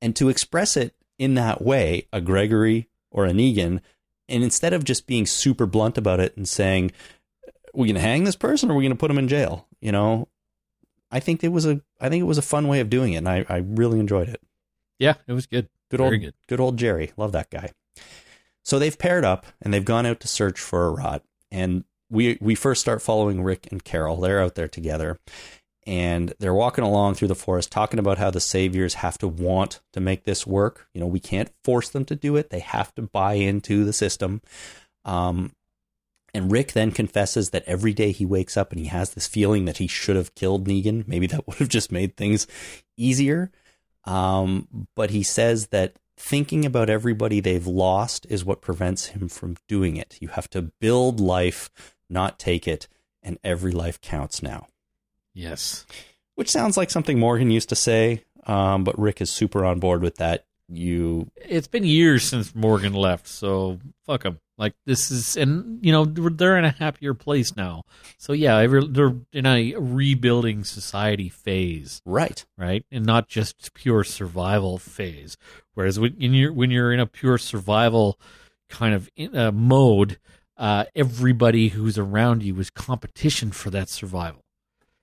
And to express it in that way, a Gregory or a Negan, and instead of just being super blunt about it and saying, "We're going to hang this person, or we're going to put him in jail," you know, I think it was a I think it was a fun way of doing it, and I, I really enjoyed it. Yeah, it was good. Good Very old good. good old Jerry, love that guy. So they've paired up and they've gone out to search for Arat, and we we first start following Rick and Carol. They're out there together, and they're walking along through the forest, talking about how the saviors have to want to make this work. You know, we can't force them to do it; they have to buy into the system. Um, and Rick then confesses that every day he wakes up and he has this feeling that he should have killed Negan. Maybe that would have just made things easier. Um, but he says that thinking about everybody they've lost is what prevents him from doing it. You have to build life, not take it, and every life counts now. Yes. Which sounds like something Morgan used to say, um, but Rick is super on board with that. You It's been years since Morgan left, so fuck him. Like this is, and you know they're- in a happier place now. So yeah, they're in a rebuilding society phase, right, right, and not just pure survival phase. Whereas when you're when you're in a pure survival kind of in, uh, mode, uh, everybody who's around you is competition for that survival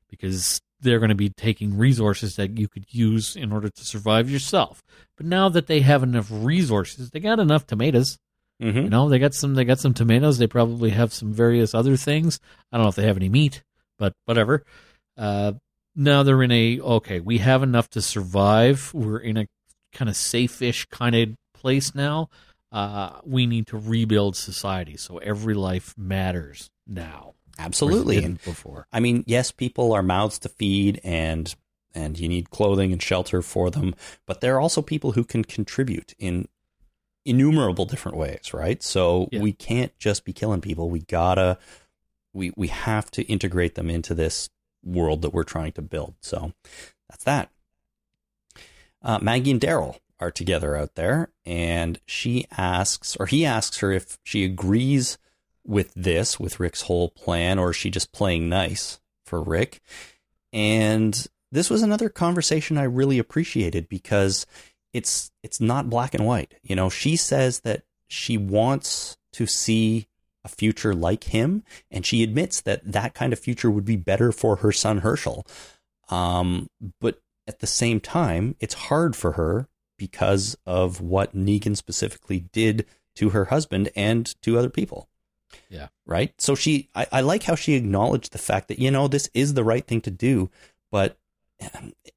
because they're going to be taking resources that you could use in order to survive yourself. But now that they have enough resources, they got enough tomatoes. Mhm. You know, they got some. They got some tomatoes. They probably have some various other things. I don't know if they have any meat, but whatever. Uh, now they're in a okay. We have enough to survive. We're in a kind of safe-ish kind of place now. Uh, we need to rebuild society, so every life matters now. Absolutely. And before. I mean, yes, people are mouths to feed and and you need clothing and shelter for them, but there are also people who can contribute in innumerable different ways, right? So Yeah. we can't just be killing people. We gotta we we have to integrate them into this world that we're trying to build. So that's that. Uh, Maggie and Daryl are together out there, and she asks, or he asks her if she agrees with this, with Rick's whole plan, or is she just playing nice for Rick? And this was another conversation I really appreciated because it's it's not black and white. You know, she says that she wants to see a future like him, and she admits that that kind of future would be better for her son Hershel. Um, but at the same time, it's hard for her because of what Negan specifically did to her husband and to other people. Yeah. Right. So she, I, I like how she acknowledged the fact that, you know, this is the right thing to do, but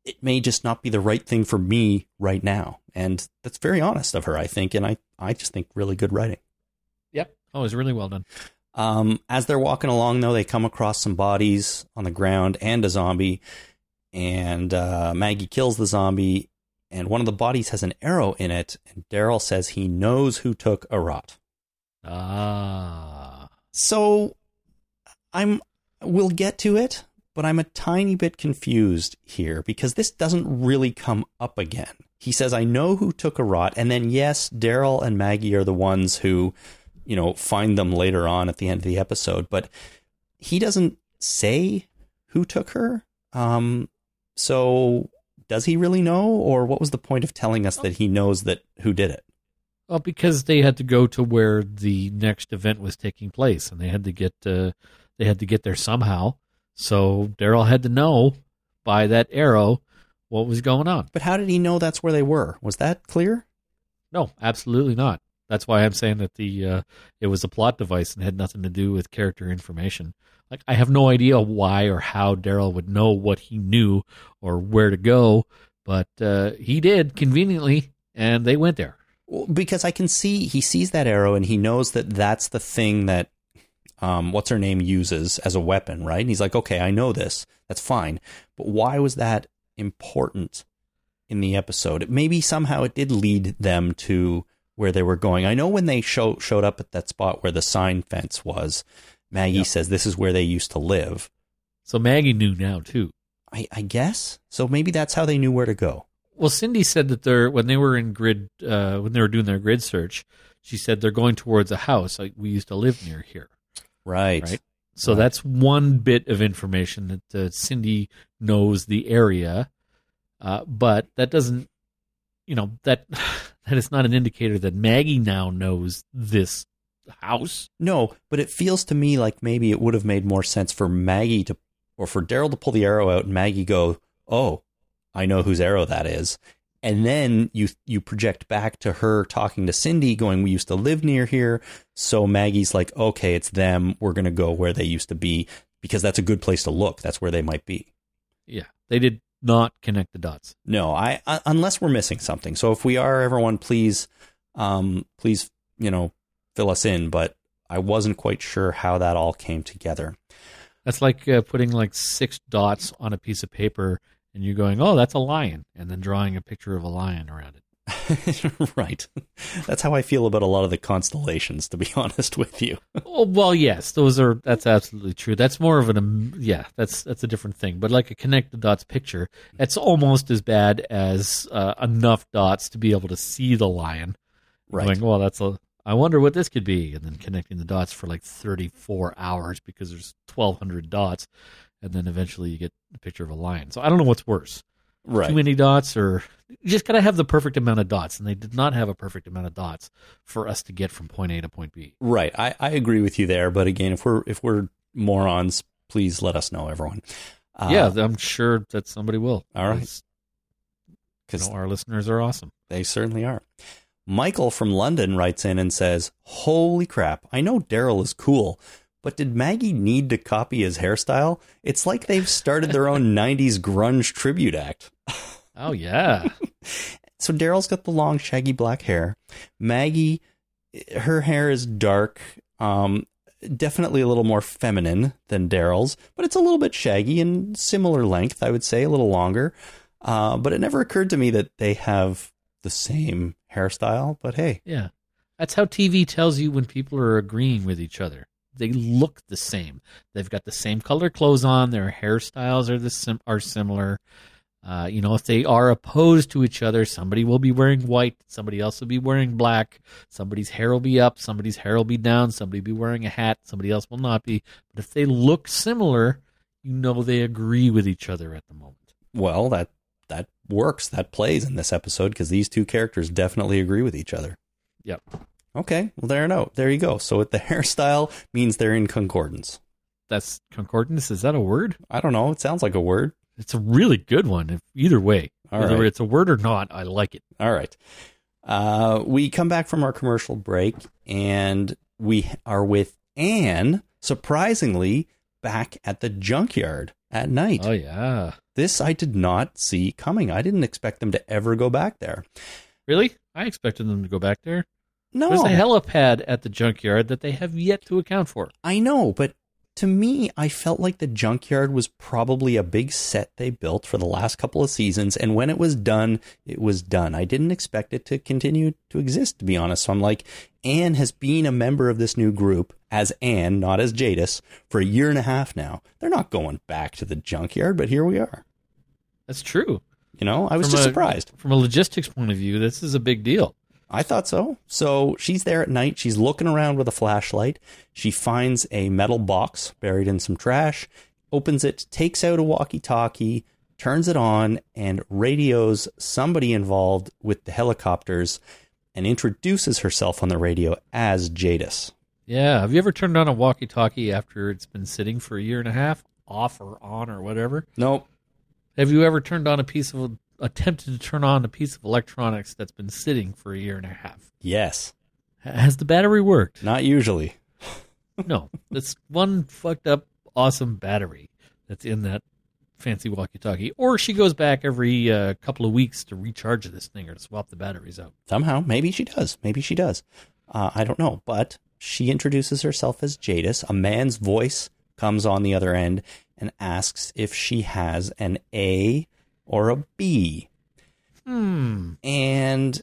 it may just not be the right thing for me right now. And that's very honest of her, I think. And I, I just think really good writing. Yep. Oh, it was really well done. Um, as they're walking along, though, they come across some bodies on the ground and a zombie. And uh, Maggie kills the zombie, and one of the bodies has an arrow in it. And Daryl says he knows who took Arat. Ah. So I'm we'll get to it, but I'm a tiny bit confused here because this doesn't really come up again. He says, I know who took Arat, and then yes, Daryl and Maggie are the ones who, you know, find them later on at the end of the episode, but he doesn't say who took her. Um so does he really know, or what was the point of telling us that he knows that who did it? Well, because they had to go to where the next event was taking place, and they had to get uh, they had to get there somehow. So Daryl had to know by that arrow what was going on. But how did he know that's where they were? Was that clear? No, absolutely not. That's why I'm saying that the uh, it was a plot device and had nothing to do with character information. Like I have no idea why or how Daryl would know what he knew or where to go, but uh, he did conveniently, and they went there. Because I can see he sees that arrow and he knows that that's the thing that um, what's her name uses as a weapon, right? And he's like, okay, I know this. That's fine. But why was that important in the episode? Maybe somehow it did lead them to where they were going. I know when they show, showed up at that spot where the sign fence was, Maggie Yep. says this is where they used to live. So Maggie knew now too. I, I guess so. Maybe that's how they knew where to go. Well, Cindy said that they're when they were in grid uh, when they were doing their grid search. She said they're going towards a house. Like we used to live near here, Right. right? So Right. that's one bit of information that uh, Cindy knows the area, uh, but that doesn't, you know, that that is not an indicator that Maggie now knows this house. No, but it feels to me like maybe it would have made more sense for Maggie to, or for Daryl to pull the arrow out and Maggie go, "Oh, I know whose arrow that is," and then you you project back to her talking to Cindy, going, "We used to live near here," so Maggie's like, "Okay, it's them. We're gonna go where they used to be because that's a good place to look. That's where they might be." Yeah, they did not connect the dots. No, I, I unless we're missing something. So if we are, everyone, please, um, please, you know, fill us in. But I wasn't quite sure how that all came together. That's like uh, putting like six dots on a piece of paper and you're going, "Oh, that's a lion," and then drawing a picture of a lion around it. right. That's how I feel about a lot of the constellations, to be honest with you. Oh, well, yes, those are that's absolutely true. That's more of an um, yeah, that's that's a different thing. But like a connect the dots picture, it's almost as bad as uh, enough dots to be able to see the lion. Right. Going, well, that's a. I wonder what this could be, and then connecting the dots for like 34 hours because there's 1,200 dots, and then eventually you get a picture of a lion. So I don't know what's worse. Right. too many dots or you just gotta have the perfect amount of dots and they did not have a perfect amount of dots for us to get from point a to point b Right. I, I agree with you there. But again, if we're if we're morons, please let us know, everyone. Uh, yeah i'm sure that somebody will all right. 'cause, you Because know, our listeners are awesome They certainly are. Michael from London writes in and says, Holy crap, I know Daryl is cool, But did Maggie need to copy his hairstyle? It's like they've started their own 90s grunge tribute act. Oh yeah. So Daryl's got the long, shaggy black hair. Maggie, her hair is dark, um, definitely a little more feminine than Daryl's, but it's a little bit shaggy and similar length, I would say, a little longer. Uh, but it never occurred to me that they have the same hairstyle. But hey, Yeah. That's how TV tells you when people are agreeing with each other. They look the same. They've got the same color clothes on. Their hairstyles are the sim- are similar. Uh, you know, if they are opposed to each other, somebody will be wearing white, somebody else will be wearing black. Somebody's hair will be up, somebody's hair will be down, somebody will be wearing a hat, somebody else will not be. But if they look similar, you know they agree with each other at the moment. well, that that works. That plays in this episode because these two characters definitely agree with each other. Yep. Okay, well there no, there you go. So with the hairstyle means they're in concordance. That's concordance. Is that a word? I don't know. It sounds like a word. It's a really good one. If either way, All whether right. it's a word or not, I like it. All right. Uh, we come back from our commercial break and we are with Anne, surprisingly, back at the junkyard at night. Oh yeah. This I did not see coming. I didn't expect them to ever go back there. Really? I expected them to go back there. No, There's a helipad at the junkyard that they have yet to account for. I know, but to me, I felt like the junkyard was probably a big set they built for the last couple of seasons, and when it was done, it was done. I didn't expect it to continue to exist, to be honest. So I'm like, Anne has been a member of this new group as Anne, not as Jadis, for a year and a half now. They're not going back to the junkyard, but here we are. That's true. You know, I was From just a- surprised. From a logistics point of view, this is a big deal. I thought so. So she's there at night. She's looking around with a flashlight. She finds a metal box buried in some trash, opens it, takes out a walkie talkie, turns it on, and radios somebody involved with the helicopters and introduces herself on the radio as Jadis. Yeah. Have you ever turned on a walkie-talkie after it's been sitting for a year and a half, off or on or whatever? Nope. Have you ever turned on a piece of attempted to turn on a piece of electronics that's been sitting for a year and a half? Yes. Has the battery worked? Not usually. No. That's one fucked up awesome battery that's in that fancy walkie-talkie. Or she goes back every uh, couple of weeks to recharge this thing or to swap the batteries out. Somehow, maybe she does. Maybe she does. Uh, I don't know. But she introduces herself as Jadis. A man's voice comes on the other end and asks if she has an A or a B. Hmm. And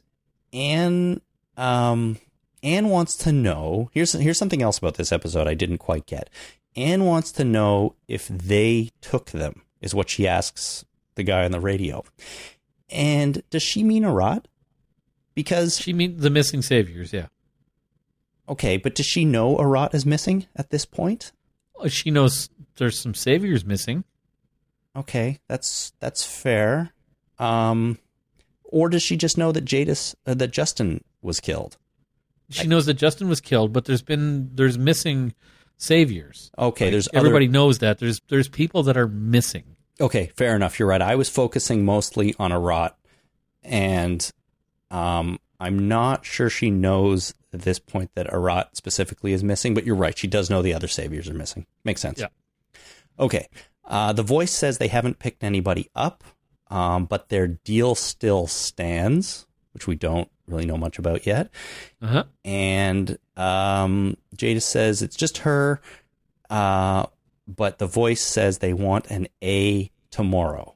Anne, um, Anne wants to know. Here's here's something else about this episode I didn't quite get. Anne wants to know if they took them. Is what she asks the guy on the radio. And does she mean Arat? Because She means the missing saviors, yeah. Okay, but does she know Arat is missing at this point? She knows there's some saviors missing. Okay, that's that's fair. Um, or does she just know that Jadis uh, that Justin was killed? She knows that Justin was killed, but there's been there's missing saviors. Okay, Like, there's everybody Other, knows that there's there's people that are missing. okay, fair enough. You're right. I was focusing mostly on Arat, and um, I'm not sure she knows at this point that Arat specifically is missing. But you're right. She does know the other saviors are missing. Makes sense. Yeah. Okay. Uh, the voice says they haven't picked anybody up, um, but their deal still stands, which we don't really know much about yet. Uh huh. And um, Jadis says it's just her, uh, but the voice says they want an A tomorrow.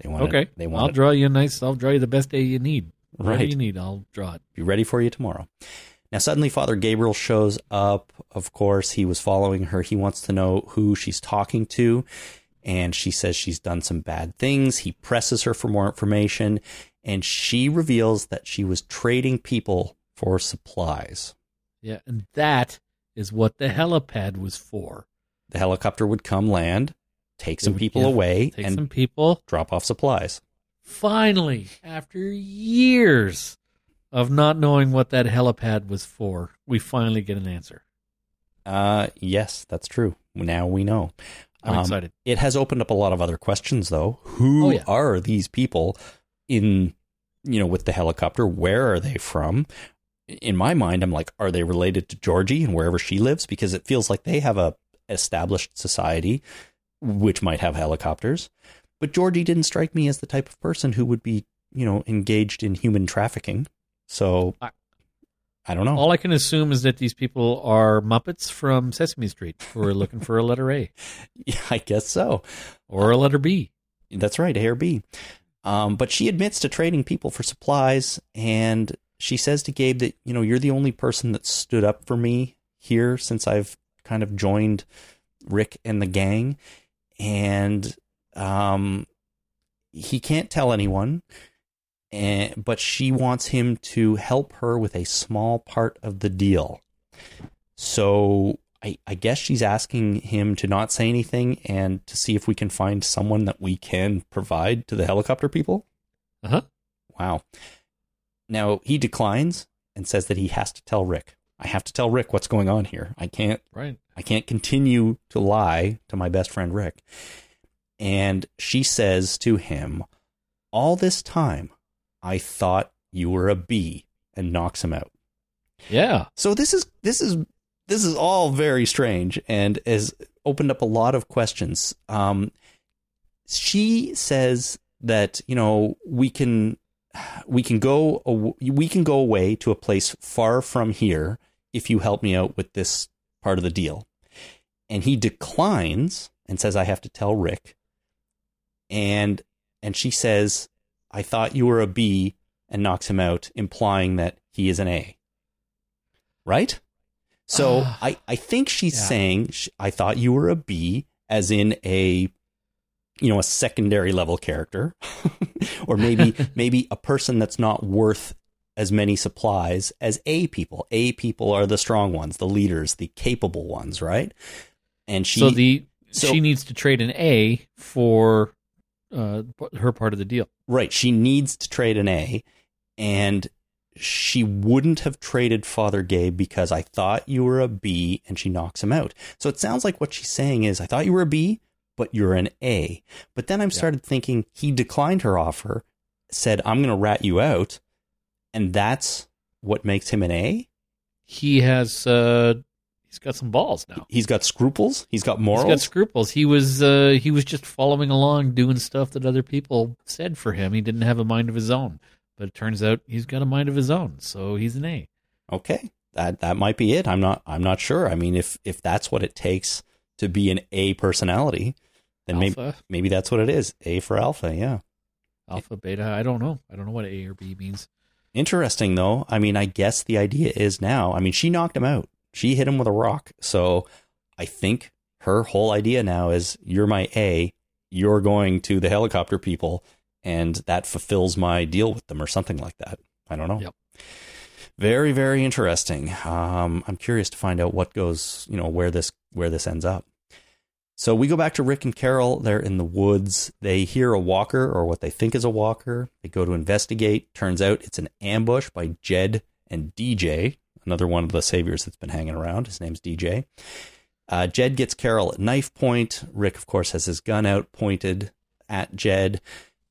They want Okay. They want. I'll draw you a nice. I'll draw you the best day you need. Whatever Right. you need, I'll draw it. be ready for you tomorrow. Now, suddenly, Father Gabriel shows up. Of course, he was following her. He wants to know who she's talking to. And she says she's done some bad things. He presses her for more information. And she reveals that she was trading people for supplies. Yeah, and that is what the helipad was for. The helicopter would come land, take some would people away, Take and some people. drop off supplies. Finally, after years of not knowing what that helipad was for, we finally get an answer. Uh, yes, that's true. Now we know. I'm Um, excited. It has opened up a lot of other questions, though. Who Oh, yeah. are these people in, you know, with the helicopter? Where are they from? in my mind, I'm like, are they related to Georgie and wherever she lives? Because it feels like they have a established society, which might have helicopters. But Georgie didn't strike me as the type of person who would be, you know, engaged in human trafficking. So I- I don't know. All I can assume is that these people are Muppets from Sesame Street who are looking for a letter A Yeah, I guess so. or a letter B. That's right, A or B. Um, but she admits to trading people for supplies, and she says to Gabe that you know you're the only person that stood up for me here since I've kind of joined Rick and the gang, and um, he can't tell anyone. And, but she wants him to help her with a small part of the deal. So I, I guess she's asking him to not say anything and to see if we can find someone that we can provide to the helicopter people. Uh huh. Wow. Now he declines and says that he has to tell Rick. I have to tell Rick what's going on here. I can't Right. I can't continue to lie to my best friend Rick. And she says to him, All this time, I thought you were a bee, and knocks him out. Yeah. So this is this is this is all very strange and has opened up a lot of questions. Um, she says that you know we can we can go we can go away to a place far from here if you help me out with this part of the deal. And he declines and says I have to tell Rick. And and she says I thought you were a B and knocks him out implying that he is an A. Right? So Ah. I I think she's Yeah. saying I thought you were a B as in a you know a secondary level character or maybe maybe a person that's not worth as many supplies as A people. A people are the strong ones, the leaders, the capable ones, right? And she so the so- she needs to trade an A for uh, her part of the deal. Right. She needs to trade an A, and she wouldn't have traded Father Gabe because I thought you were a B, and she knocks him out. So it sounds like what she's saying is, I thought you were a B, but you're an A. But then I started thinking he declined her offer, said, I'm going to rat you out, and that's what makes him an A. He has uh, he's got some balls now. He's got scruples. He's got morals. He's got scruples. He was uh, he was just following along, doing stuff that other people said for him. He didn't have a mind of his own. But it turns out he's got a mind of his own, so he's an A. okay that that might be it i'm not i'm not sure i mean if if that's what it takes to be an a personality then maybe maybe that's what it is a for alpha yeah alpha, beta. I don't know. I don't know what A or B means. interesting though i mean i guess the idea is now i mean she knocked him out she hit him with a rock. So i think her whole idea now is you're my a you're going to the helicopter people and that fulfills my deal with them or something like that. I don't know. Yep. very very interesting. Um, i'm curious to find out what goes you know where this where this ends up. So we go back to rick and carol. They're in the woods. They hear a walker or what they think is a walker. They go to investigate. Turns out it's an ambush by jed and dj another one of the saviors that's been hanging around his name's dj uh, jed gets carol at knife point rick of course has his gun out pointed at jed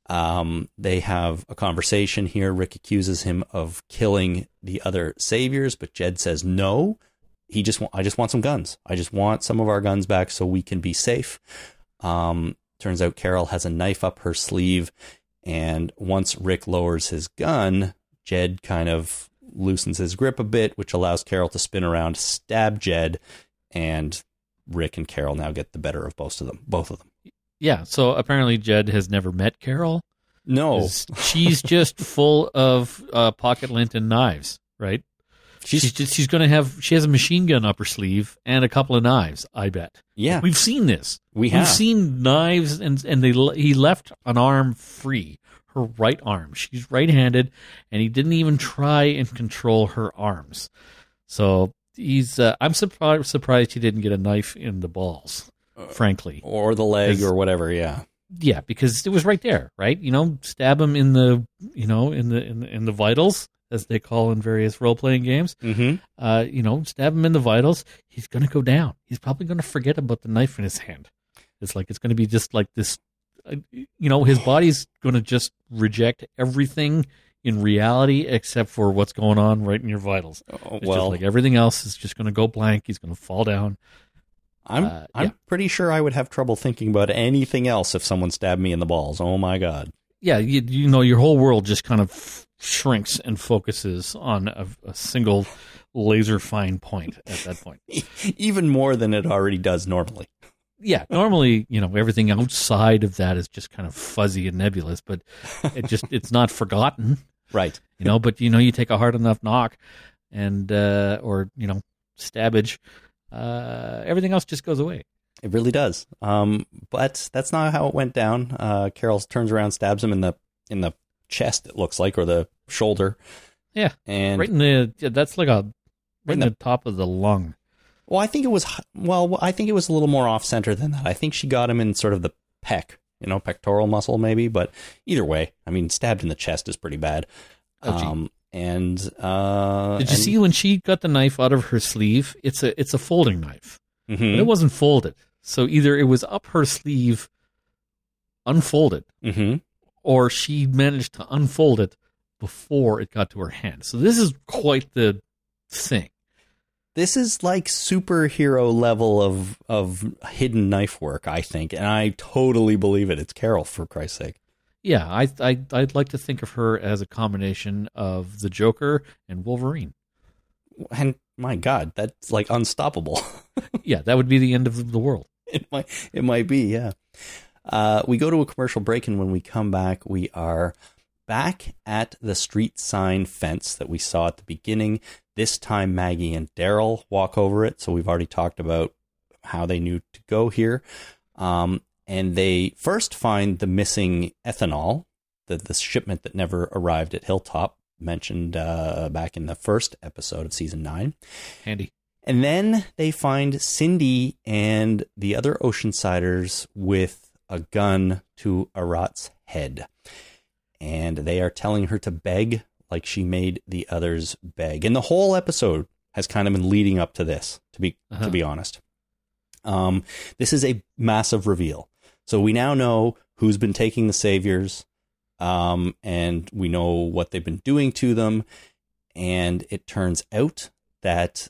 um, they have a conversation here. Rick accuses him of killing the other saviors, but Jed says no. He just I just want some guns. I just want some of our guns back so we can be safe. Um, turns out Carol has a knife up her sleeve, and once Rick lowers his gun, Jed kind of loosens his grip a bit, which allows Carol to spin around, stab Jed, and Rick and Carol now get the better of both of them. Both of them. Yeah. So apparently Jed has never met Carol. No, She's just full of uh, pocket lint and knives, right? she's, She's just, she's going to have she has a machine gun up her sleeve and a couple of knives. I bet. yeah. We've seen this. We We've have. seen knives and and they he left an arm free, her right arm. She's right-handed, and he didn't even try and control her arms. So he's. Uh, I'm surprised surprised he didn't get a knife in the balls. Frankly, or the leg or whatever. Yeah, yeah, because it was right there, right? You know, stab him in the, you know, in the in the, in the vitals, as they call in various role playing games. mm-hmm. Uh, you know, stab him in the vitals. He's gonna go down. He's probably gonna forget about the knife in his hand. It's like it's gonna be just like this. Uh, you know, his body's gonna just reject everything in reality, except for what's going on right in your vitals. Oh, It's just well, like everything else is just going to go blank. He's going to fall down. I'm uh, I'm yeah. pretty sure I would have trouble thinking about anything else if someone stabbed me in the balls. Oh my god. Yeah, you, you know, your whole world just kind of shrinks and focuses on a, a single laser fine point at that point. Even more than it already does normally. Yeah, normally, you know, everything outside of that is just kind of fuzzy and nebulous, but it just it's not forgotten, Right. you know, but you know, you take a hard enough knock and uh or, you know, stabbage, uh everything else just goes away. It really does. Um, but that's not how it went down. Uh, Carol turns around, stabs him in the in the chest. It looks like, or the shoulder. Yeah. And right in the yeah, that's like a right in in the, the- top of the lung. Well, I think it was well, I think it was a little more off center than that. I think she got him in sort of the pec, you know, pectoral muscle maybe. But either way, I mean, stabbed in the chest is pretty bad. Oh. Um, and uh, Did you see when she got the knife out of her sleeve? It's a it's a folding knife. hmm But it wasn't folded. So either it was up her sleeve unfolded hmm or she managed to unfold it before it got to her hand. So this is quite the thing. This is like superhero level of of hidden knife work, I think, and I totally believe it. It's Carol, for Christ's sake. Yeah, I, I I'd like to think of her as a combination of the Joker and Wolverine. And my God, that's like unstoppable. Yeah, that would be the end of the world. it might it might be, yeah. Uh, we go to a commercial break, and when we come back, we are back at the street sign fence that we saw at the beginning. This time, Maggie and Daryl walk over it. So we've already talked about how they knew to go here. Um, and they first find the missing ethanol, the, the shipment that never arrived at Hilltop, mentioned uh, back in the first episode of season nine. Handy. And then they find Cindy and the other Oceansiders with a gun to Arat's head. And they are telling her to beg like she made the others beg. And the whole episode has kind of been leading up to this, to be Uh-huh. to be honest. Um, this is a massive reveal. So we now know who's been taking the saviors, um, and we know what they've been doing to them. And it turns out that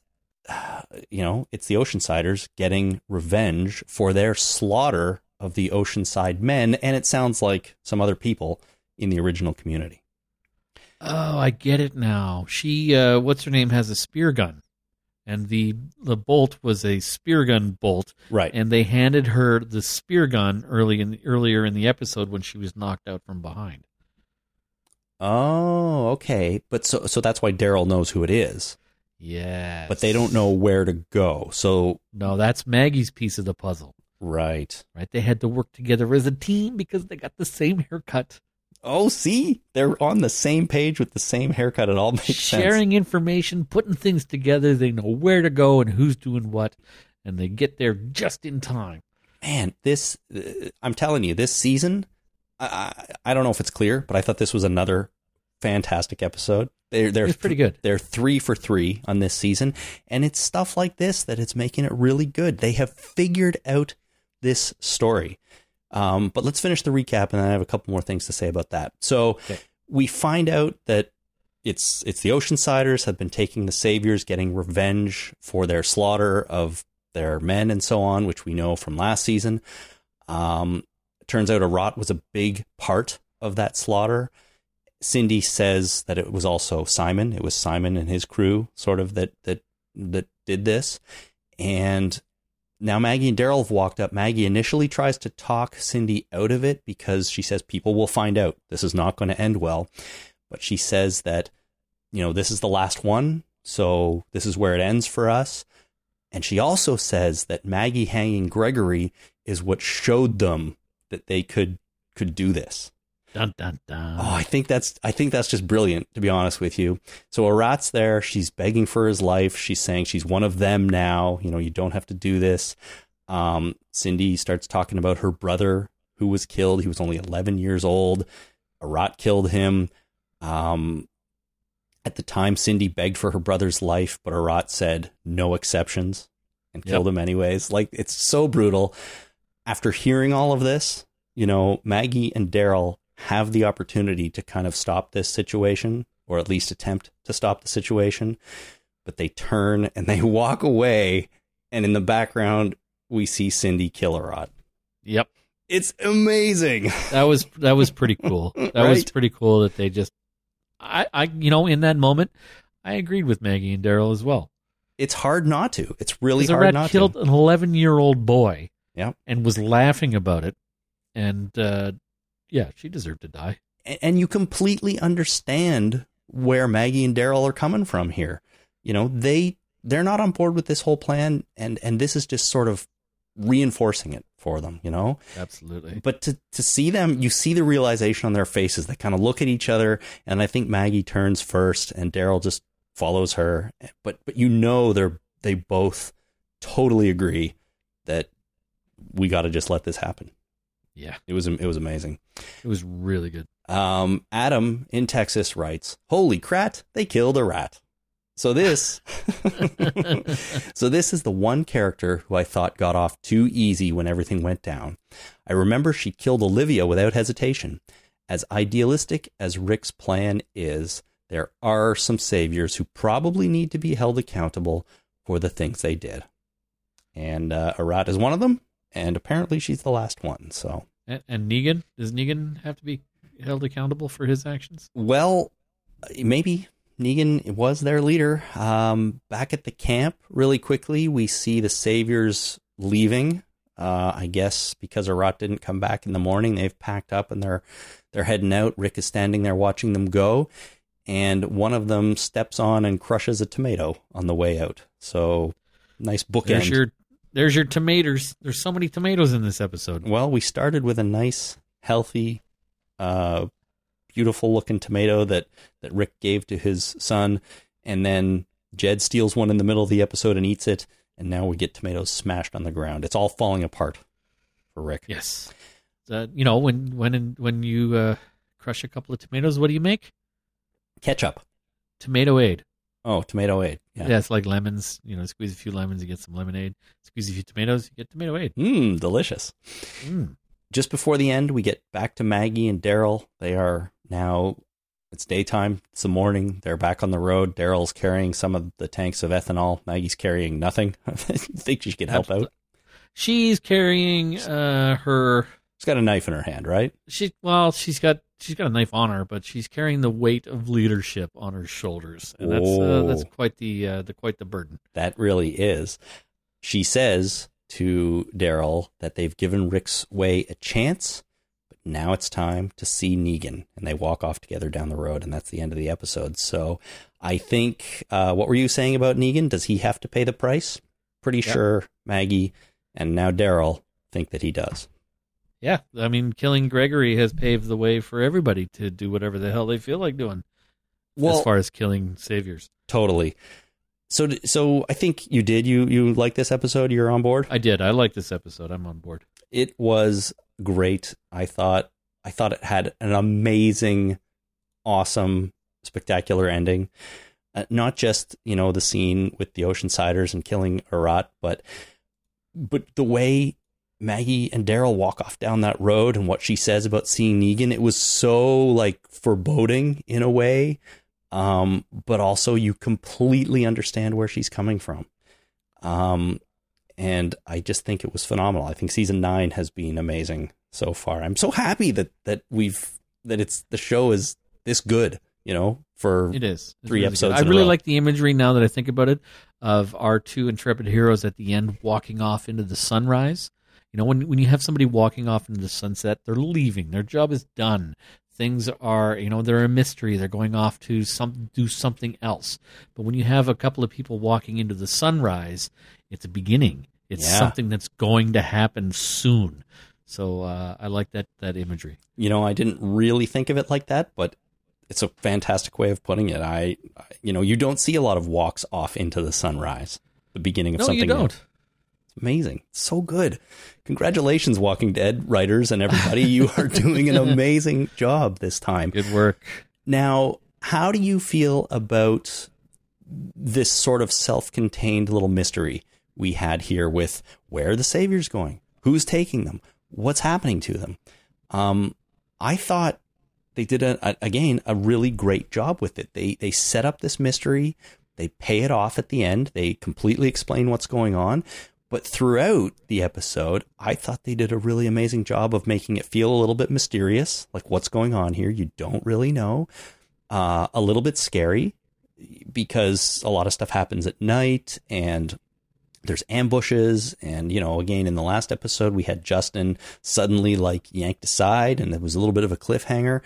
you know, it's the Oceansiders getting revenge for their slaughter of the Oceanside men, and it sounds like some other people in the original community. Oh, I get it now. She, uh, what's her name, has a spear gun, and the the bolt was a spear gun bolt, Right. and they handed her the spear gun early in earlier in the episode when she was knocked out from behind. oh, okay. But so so that's why Daryl knows who it is, Yeah, but they don't know where to go. So No, that's Maggie's piece of the puzzle. right. Right? They had to work together as a team because they got the same haircut, Oh, see, they're on the same page with the same haircut. It all makes sense. sharing information, putting things together. They know where to go and who's doing what, and they get there just in time. man, this uh, I'm telling you, this season, I, I I don't know if it's clear, but I thought this was another fantastic episode. They're they're It's pretty good. They're three for three on this season, and it's stuff like this that it's making it really good. They have figured out this story. Um, but let's finish the recap, and then I have a couple more things to say about that. So Okay. we find out that it's it's the Oceansiders have been taking the Saviors, getting revenge for their slaughter of their men and so on, which we know from last season. Um, turns out Arat was a big part of that slaughter. Cindy says that it was also Simon. It was Simon and his crew, sort of that that that did this. And now Maggie and Daryl have walked up. Maggie initially tries to talk Cindy out of it because she says people will find out. This is not going to end well. But she says that, you know, this is the last one. So this is where it ends for us. And she also says that Maggie hanging Gregory is what showed them that they could could do this. Dun dun dun. Oh, I think that's I think that's just brilliant to be honest with you. So Arat's there, she's begging for his life. She's saying she's one of them now. You know, you don't have to do this. Um, Cindy starts talking about her brother who was killed. He was only 11 years old. Arat killed him. Um, at the time, Cindy begged for her brother's life, but Arat said no exceptions and Yep. killed him anyways. Like it's so brutal. After hearing all of this, you know, Maggie and Daryl have the opportunity to kind of stop this situation, or at least attempt to stop the situation, but they turn and they walk away, and in the background we see Cindy kill Arat. Yep. It's amazing. That was that was pretty cool. That was pretty cool that they just I I you know in that moment I agreed with Maggie and Daryl as well. It's hard not to. It's really hard not killed to. Killed an 11 year old boy. Yep. And was laughing about it, and uh, yeah, she deserved to die. And you completely understand where Maggie and Daryl are coming from here. You know, they they're not on board with this whole plan, and and this is just sort of reinforcing it for them. You know, Absolutely. but to to see them, you see the realization on their faces. They kind of look at each other, and I think Maggie turns first, and Daryl just follows her. But but you know they're they both totally agree that we got to just let this happen. Yeah, It was it was amazing. it was really good. Um, Adam in Texas writes, "Holy crat! They killed a rat." So this, so this is the one character who I thought got off too easy when everything went down. I remember she killed Olivia without hesitation. As idealistic as Rick's plan is, there are some saviors who probably need to be held accountable for the things they did. And uh, Arat is one of them, and apparently she's the last one. So And, and Negan does Negan have to be held accountable for his actions? Well, maybe Negan was their leader. Um, back at the camp, really quickly, we see the saviors leaving. Uh, I guess because Arat didn't come back in the morning, they've packed up and they're they're heading out. Rick is standing there watching them go, and one of them steps on and crushes a tomato on the way out. So nice bookend. There's your there's your tomatoes. There's so many tomatoes in this episode. Well, we started with a nice, healthy, uh, beautiful looking tomato that, that Rick gave to his son. And then Jed steals one in the middle of the episode and eats it. And now we get tomatoes smashed on the ground. It's all falling apart for Rick. Yes. Uh, you know when when when you uh, crush a couple of tomatoes, what do you make? Ketchup. Tomato aid. Oh, tomato aid. Yeah. Yeah. it's like lemons. You know, squeeze a few lemons, you get some lemonade. Squeeze a few tomatoes, you get tomato aid. Mmm, delicious. Mm. Just before the end, we get back to Maggie and Daryl. They are now, it's daytime, it's the morning. They're back on the road. Daryl's carrying some of the tanks of ethanol. Maggie's carrying nothing. I think she could help out. She's carrying uh, her. She's got a knife in her hand, right? She well, she's got she's got a knife on her, but she's carrying the weight of leadership on her shoulders, and that's uh, that's quite the uh, the quite the burden. That really is. She says to Daryl that they've given Rick's way a chance, but now it's time to see Negan. And they walk off together down the road, and that's the end of the episode. So I think, uh, what were you saying about Negan? Does he have to pay the price? Pretty Yep. sure Maggie and now Daryl think that he does. Yeah, I mean, killing Gregory has paved the way for everybody to do whatever the hell they feel like doing. Well, as far as killing saviors, totally. So, so I think you did. You you like this episode? You're on board. I did. I like this episode. I'm on board. it was great. I thought I thought it had an amazing, awesome, spectacular ending. Uh, not just you know the scene with the Oceansiders and killing Arat, but but the way Maggie and Daryl walk off down that road and what she says about seeing Negan, it was so like foreboding in a way. Um, but also you completely understand where she's coming from. Um, and I just think it was phenomenal. I think season nine has been amazing so far. I'm so happy that that we've that it's the show is this good. You know, for It is It's Three really episodes good. I really like the imagery now that I think about it of our two intrepid heroes at the end walking off into the sunrise. You know, when when you have somebody walking off into the sunset, they're leaving. Their job is done. Things are, you know, they're a mystery. They're going off to some do something else. But when you have a couple of people walking into the sunrise, it's a beginning. It's Yeah. something that's going to happen soon. So uh, I like that that imagery. you know I didn't really think of it like that, but it's a fantastic way of putting it. I, you know you don't see a lot of walks off into the sunrise, the beginning of No, something. you don't. It's amazing. So good. Congratulations, Walking Dead writers and everybody. You are doing an amazing job this time. Good work. Now, how do you feel about this sort of self-contained little mystery we had here with where the saviors going? Who's taking them? What's happening to them? Um, I thought they did a, a, again a really great job with it. They they set up this mystery, they pay it off at the end, they completely explain what's going on. But throughout the episode, I thought they did a really amazing job of making it feel a little bit mysterious, like what's going on here. You don't really know. Uh, a little bit scary because a lot of stuff happens at night and there's ambushes and you know again in the last episode we had justin suddenly like yanked aside and it was a little bit of a cliffhanger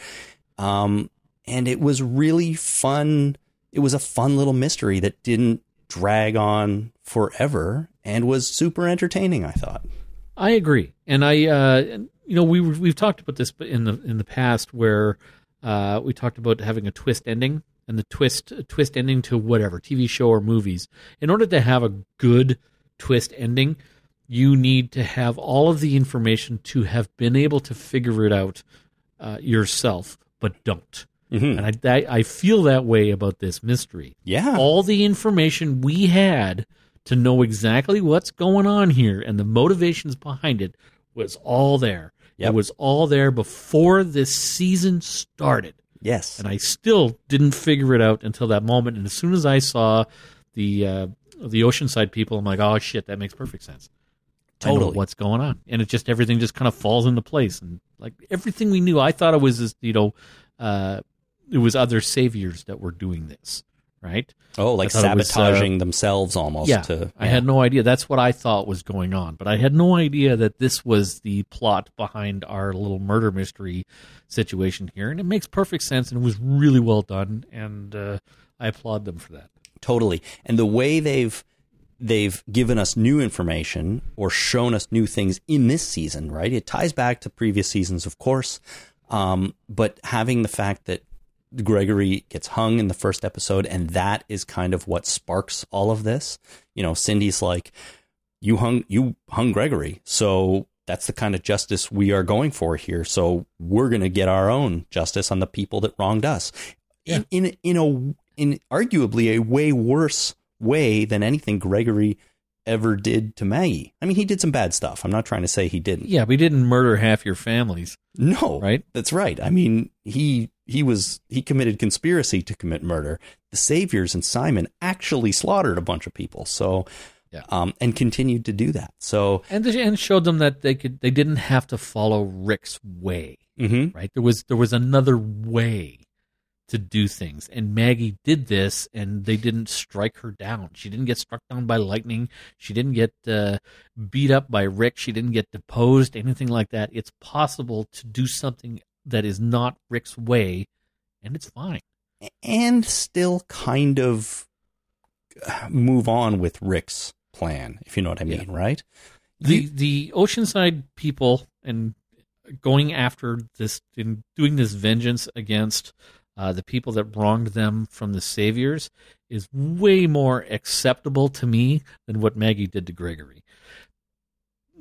um, and it was really fun it was a fun little mystery that didn't drag on forever and was super entertaining i thought I agree, and I, uh, you know, we we've talked about this in the in the past where uh, we talked about having a twist ending and the twist twist ending to whatever TV show or movies. In order to have a good twist ending, you need to have all of the information to have been able to figure it out uh, yourself, but don't. Mhm. And I, I I feel that way about this mystery. yeah All the information we had to know exactly what's going on here and the motivations behind it was all there. Yep. It was all there before this season started. yes And I still didn't figure it out until that moment. And as soon as I saw the uh, the Oceanside people, I'm like, oh shit, that makes perfect sense. Totally. what's going on, and it just everything just kind of falls into place, and like everything we knew, I thought it was this, you know, uh, it was other saviors that were doing this, right? oh like it was, uh, sabotaging themselves almost yeah, to I had no idea. That's what I thought was going on, but I had no idea that this was the plot behind our little murder mystery situation here, and it makes perfect sense, and it was really well done, and uh, I applaud them for that. totally and the way they've they've given us new information or shown us new things in this season right it ties back to previous seasons of course um, but having the fact that gregory gets hung in the first episode and that is kind of what sparks all of this you know cindy's like you hung you hung gregory so that's the kind of justice we are going for here so we're going to get our own justice on the people that wronged us in in in a in arguably a way worse way than anything Gregory ever did to Maggie. I mean, he did some bad stuff. I'm not trying to say he didn't. Yeah, we didn't murder half your families, No, right? That's right. I mean, he he was he committed conspiracy to commit murder. The Saviors and Simon actually slaughtered a bunch of people. So, Yeah. um, and continued to do that. So, And and showed them that they could they didn't have to follow Rick's way, mhm. right? There was there was another way to do things, and Maggie did this, and they didn't strike her down. She didn't get struck down by lightning. She didn't get uh, beat up by Rick. She didn't get deposed. Anything like that. It's possible to do something that is not Rick's way, and it's fine. and still kind of move on with Rick's plan, if you know what I mean, right? the the Oceanside people and going after this and doing this vengeance against uh, the people that wronged them from the saviors is way more acceptable to me than what Maggie did to Gregory.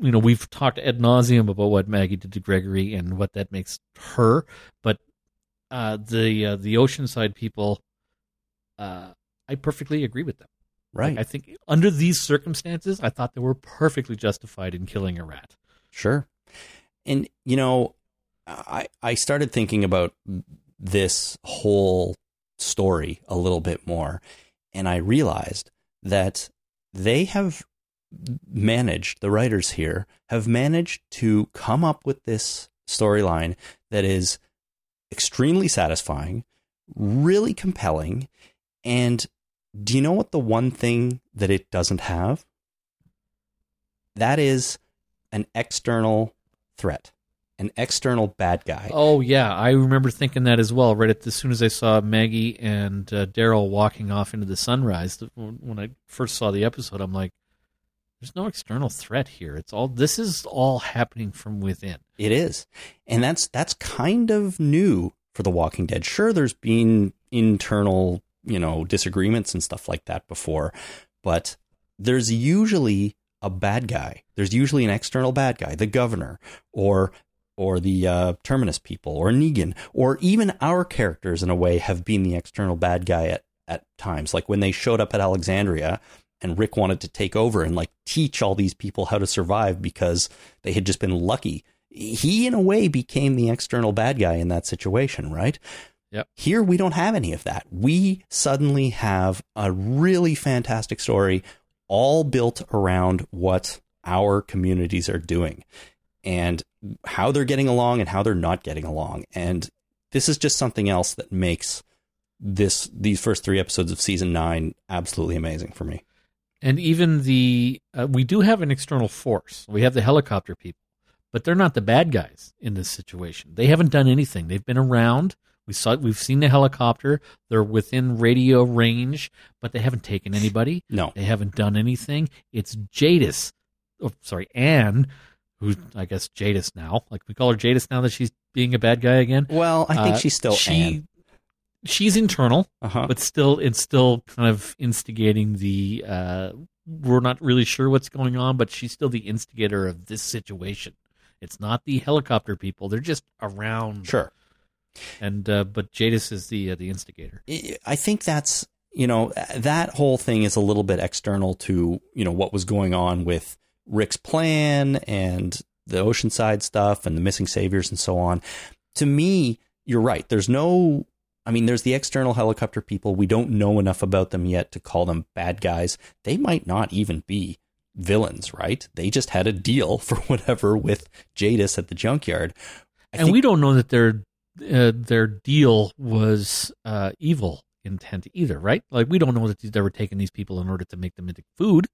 You know, we've talked ad nauseum about what Maggie did to Gregory and what that makes her, but uh, the uh, the Oceanside people, uh, I perfectly agree with them. Right. I think under these circumstances, I thought they were perfectly justified in killing Arat. Sure. And you know, I I started thinking about this whole story a little bit more and I realized that they have managed the writers here have managed to come up with this storyline that is extremely satisfying, really compelling, and do you know what the one thing that it doesn't have? That is an external threat, an external bad guy. Oh yeah, I remember thinking that as well. Right at as soon as I saw Maggie and uh, Daryl walking off into the sunrise, when I first saw the episode, I'm like, "There's no external threat here. It's all this is all happening from within." It is. And that's that's kind of new for The Walking Dead. Sure there's been internal, you know, disagreements and stuff like that before, but there's usually a bad guy. There's usually an external bad guy, the governor or or the uh, Terminus people or Negan or even our characters in a way have been the external bad guy at at times like when they showed up at Alexandria and Rick wanted to take over and like teach all these people how to survive because they had just been lucky he in a way became the external bad guy in that situation, right? Yep. Here we don't have any of that. We suddenly have a really fantastic story all built around what our communities are doing and how they're getting along and how they're not getting along. And this is just something else that makes this these first three episodes of season nine absolutely amazing for me. And even the uh, we do have an external force. We have the helicopter people, but they're not the bad guys in this situation. They haven't done anything. They've been around. We saw we've seen the helicopter. They're within radio range, but they haven't taken anybody. No. They haven't done anything. It's Jadis. Oh, sorry, Anne, who's I guess Jadis now. Like we call her Jadis now that she's being a bad guy again. Well, I think Uh, she's still she, Anne. She's internal, Uh-huh. but still, it's still kind of instigating the. Uh, we're not really sure what's going on, but she's still the instigator of this situation. It's not the helicopter people; they're just around. Sure. And uh, but Jadis is the uh, the instigator. I think that's you know that whole thing is a little bit external to you know what was going on with Rick's plan and the Oceanside stuff and the missing saviors and so on. To me, you're right. There's no I mean there's the external helicopter people. We don't know enough about them yet to call them bad guys. They might not even be villains, right? They just had a deal for whatever with Jadis at the junkyard. I and think- we don't know that their uh, their deal was uh, evil intent either, right? Like we don't know that they were taking these people in order to make them into food.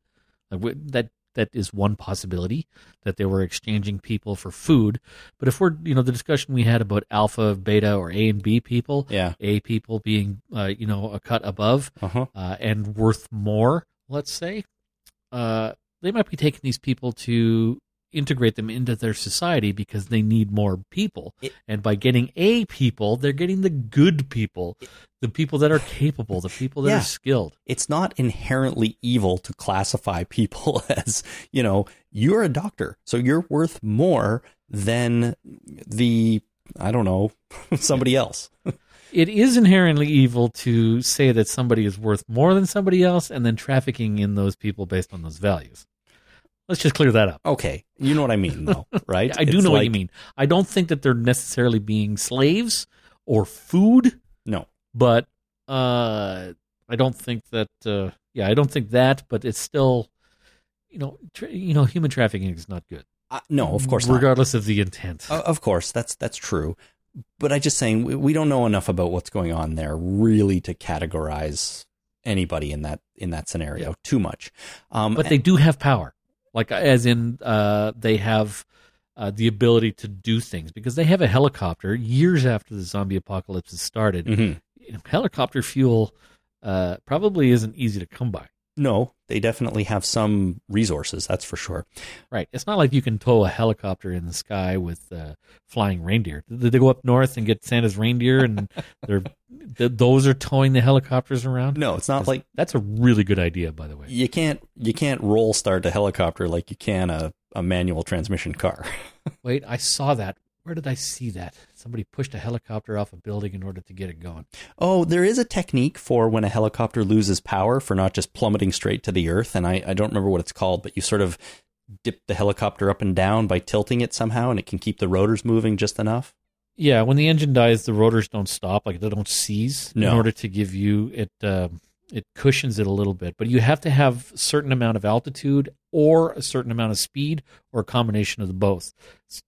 Like we, that that is one possibility that they were exchanging people for food. But if we're you know the discussion we had about alpha, beta, or A and B people, Yeah. A people being uh, you know a cut above Uh-huh. uh, and worth more, let's say, uh, they might be taking these people to integrate them into their society because they need more people. and by getting A people, they're getting the good people, the people that are capable, the people that Yeah. are skilled. it's not inherently evil to classify people as, you know, you're a doctor, so you're worth more than the, I don't know, somebody else. It is inherently evil to say that somebody is worth more than somebody else and then trafficking in those people based on those values. Let's just clear that up. Okay, you know what I mean, though, right? I do It's know what you mean. I don't think that they're necessarily being slaves or food, but uh, I don't think that. Uh, yeah, I don't think that. But it's still, you know, tra- you know, human trafficking is not good. uh, no, of course not. regardless of the intent. Of course, that's that's true. But I just saying we, we don't know enough about what's going on there really to categorize anybody in that in that scenario too much. Um, but they do have power, like as in uh, they have uh, the ability to do things because they have a helicopter. Years after the zombie apocalypse has started, Mhm. Helicopter fuel uh, probably isn't easy to come by. no, they definitely have some resources. That's for sure. Right. It's not like you can tow a helicopter in the sky with uh, flying reindeer. Did they go up north and get Santa's reindeer and they're th- those are towing the helicopters around? No, it's not like that's a really good idea, by the way. you can't you can't roll start a helicopter like you can a, a manual transmission car. Wait, I saw that. Where did I see that? Somebody pushed a helicopter off a building in order to get it going. Oh, there is a technique for when a helicopter loses power for not just plummeting straight to the earth, and I, I don't remember what it's called, but you sort of dip the helicopter up and down by tilting it somehow, and it can keep the rotors moving just enough. Yeah, when the engine dies, the rotors don't stop, like they don't seize, No. in order to give you it. Um, it cushions it a little bit, but you have to have a certain amount of altitude or a certain amount of speed or a combination of the both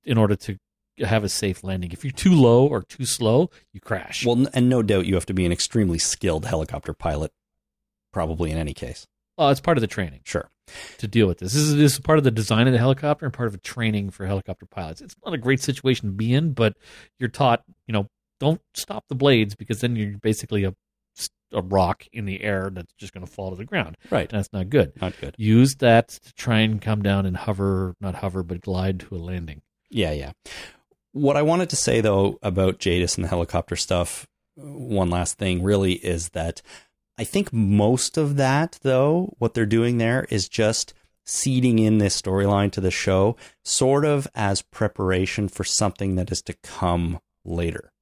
in order to have a safe landing. If you're too low or too slow, you crash. Well, and no doubt you have to be an extremely skilled helicopter pilot, probably in any case. Well, it's part of the training Sure. to deal with this. This is, this is part of the design of the helicopter and part of a training for helicopter pilots. It's not a great situation to be in, but you're taught, you know, don't stop the blades because then you're basically a, a rock in the air that's just going to fall to the ground. Right. And that's not good. Not good. Use that to try and come down and hover, not hover, but glide to a landing. Yeah, yeah. What I wanted to say though about Jadis and the helicopter stuff, one last thing really is that I think most of that though, what they're doing there is just seeding in this storyline to the show, sort of as preparation for something that is to come later.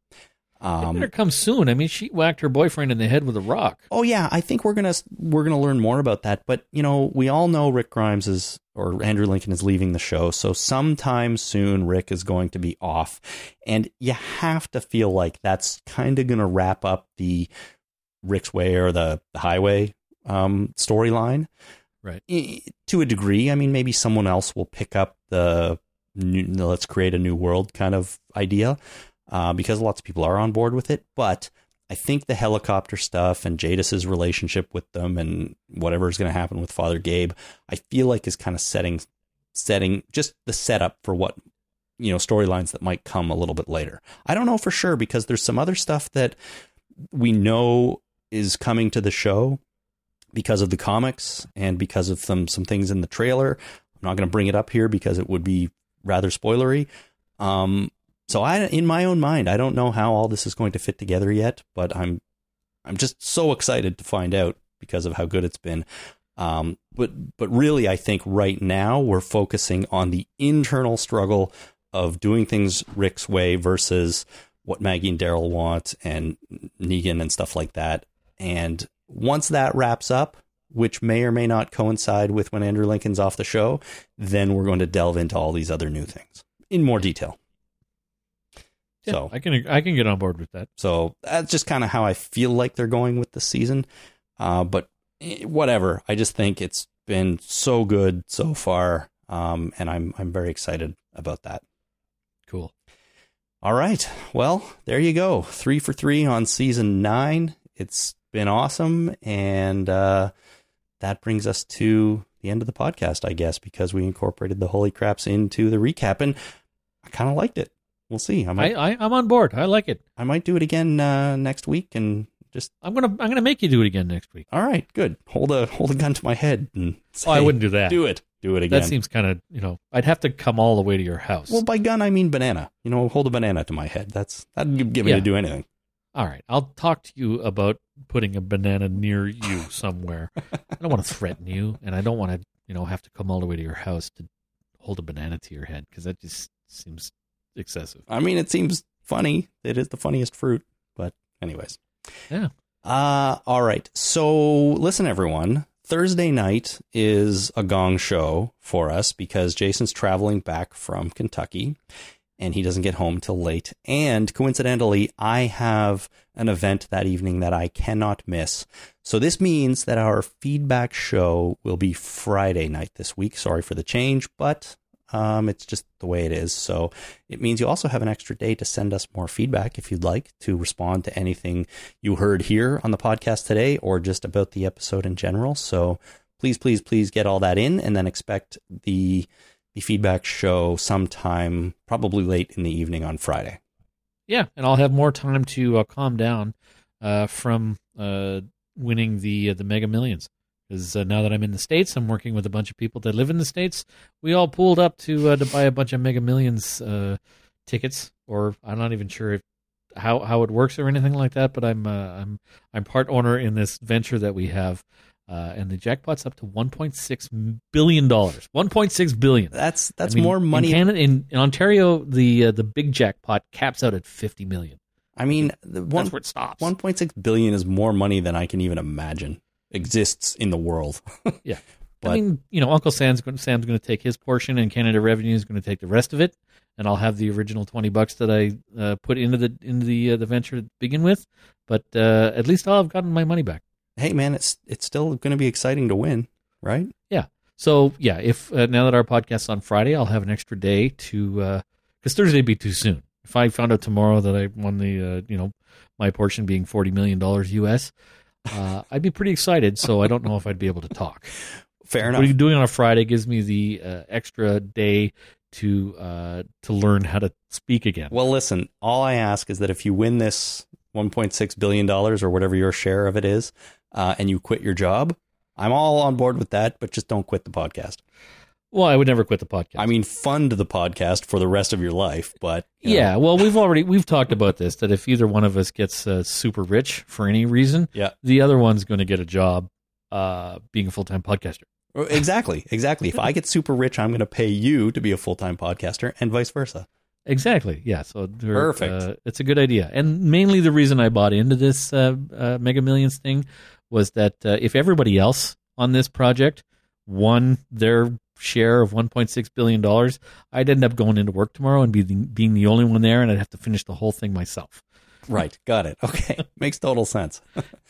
Um, better come soon. I mean, she whacked her boyfriend in the head with a rock. Oh yeah, I think we're gonna we're gonna learn more about that. But you know, we all know Rick Grimes is or Andrew Lincoln is leaving the show, so sometime soon Rick is going to be off, and you have to feel like that's kind of gonna wrap up the Rick's Way or the, the Highway um, storyline, Right. To a degree, I mean, maybe someone else will pick up the new, let's create a new world kind of idea uh, because lots of people are on board with it. But I think the helicopter stuff and Jadis's relationship with them and whatever is going to happen with Father Gabe, I feel like is kind of setting setting just the setup for what you know storylines that might come a little bit later. I don't know for sure because there's some other stuff that we know is coming to the show because of the comics and because of some some things in the trailer. I'm not going to bring it up here because it would be rather spoilery. Um, so I, in my own mind, I don't know how all this is going to fit together yet, but I'm, I'm just so excited to find out because of how good it's been. Um, but, but really, I think right now we're focusing on the internal struggle of doing things Rick's way versus what Maggie and Daryl want and Negan and stuff like that. And once that wraps up, which may or may not coincide with when Andrew Lincoln's off the show, then we're going to delve into all these other new things in more detail. Yeah, so I can I can get on board with that. so that's just kind of how I feel like they're going with the season. Uh, but eh, whatever, I just think it's been so good so far, um, and I'm I'm very excited about that. Cool. All right, well there you go, three for three on season nine. It's been awesome, and uh, that brings us to the end of the podcast, I guess, because we incorporated the holy craps into the recap, and I kind of liked it. We'll see. I I, might I I'm on board. I like it. I might do it again uh, next week and just I'm gonna I'm gonna make you do it again next week. all right, good. Hold a hold a gun to my head and say, Oh, I wouldn't do that. Do it. Do it again. That seems kind of you know. I'd have to come all the way to your house. well, by gun I mean banana. You know, hold a banana to my head. That's that'd get me Yeah. to do anything. all right, I'll talk to you about putting a banana near you somewhere. I don't want to threaten you, and I don't want to you know have to come all the way to your house to hold a banana to your head because that just seems excessive. I mean, it seems funny. It is the funniest fruit, but anyways. Yeah. Uh all right. So, listen everyone. Thursday night is a gong show for us because Jason's traveling back from Kentucky and he doesn't get home till late. And coincidentally, I have an event that evening that I cannot miss. So this means that our feedback show will be Friday night this week. Sorry for the change, but um, it's just the way it is. So it means you also have an extra day to send us more feedback if you'd like to respond to anything you heard here on the podcast today or just about the episode in general. So please, please, please get all that in and then expect the the feedback show sometime probably late in the evening on Friday. Yeah, and I'll have more time to uh, calm down uh, from uh, winning the uh, the Mega Millions. Because uh, now that I'm in the states, I'm working with a bunch of people that live in the states. We all pulled up to uh, to buy a bunch of Mega Millions uh, tickets, or I'm not even sure if how how it works or anything like that. But I'm uh, I'm I'm part owner in this venture that we have, uh, and the jackpot's up to 1.6 billion dollars. 1.6 billion. That's that's I mean, more money. in Canada. In, in Ontario, the uh, the big jackpot caps out at 50 million. I mean, the one That's where it stops. one point six billion is more money than I can even imagine exists in the world. Yeah. But- I mean, you know, Uncle Sam's going, Sam's going to take his portion, and Canada Revenue is going to take the rest of it, and I'll have the original twenty bucks that I uh, put into the into the uh, the venture to begin with. But uh, at least I'll have gotten my money back. hey, man, it's it's still going to be exciting to win, right? Yeah. So yeah, if uh, now that our podcast's on Friday, I'll have an extra day to because Thursday would be too soon. If I found out tomorrow that I won the uh, you know my portion being forty million dollars US, uh, I'd be pretty excited. So I don't know if I'd be able to talk. Fair enough. What enough. are you doing on a Friday gives me the uh, extra day to uh, to learn how to speak again. Well, listen, all I ask is that if you win this 1.6 billion dollars or whatever your share of it is, uh, and you quit your job, I'm all on board with that. But just don't quit the podcast. Well, I would never quit the podcast. I mean, fund the podcast for the rest of your life. But you know, yeah. Well, we've already we've talked about this that if either one of us gets uh, super rich for any reason, Yeah. the other one's going to get a job uh, being a full time podcaster. exactly, exactly. If I get super rich, I'm going to pay you to be a full time podcaster, and vice versa. Exactly. Yeah. So Perfect. Uh, it's a good idea, and mainly the reason I bought into this uh, uh, Mega Millions thing was that uh, if everybody else on this project won their share of 1.6 billion dollars, I'd end up going into work tomorrow and be the, being the only one there, and I'd have to finish the whole thing myself. Right. Got it. Okay. Makes total sense.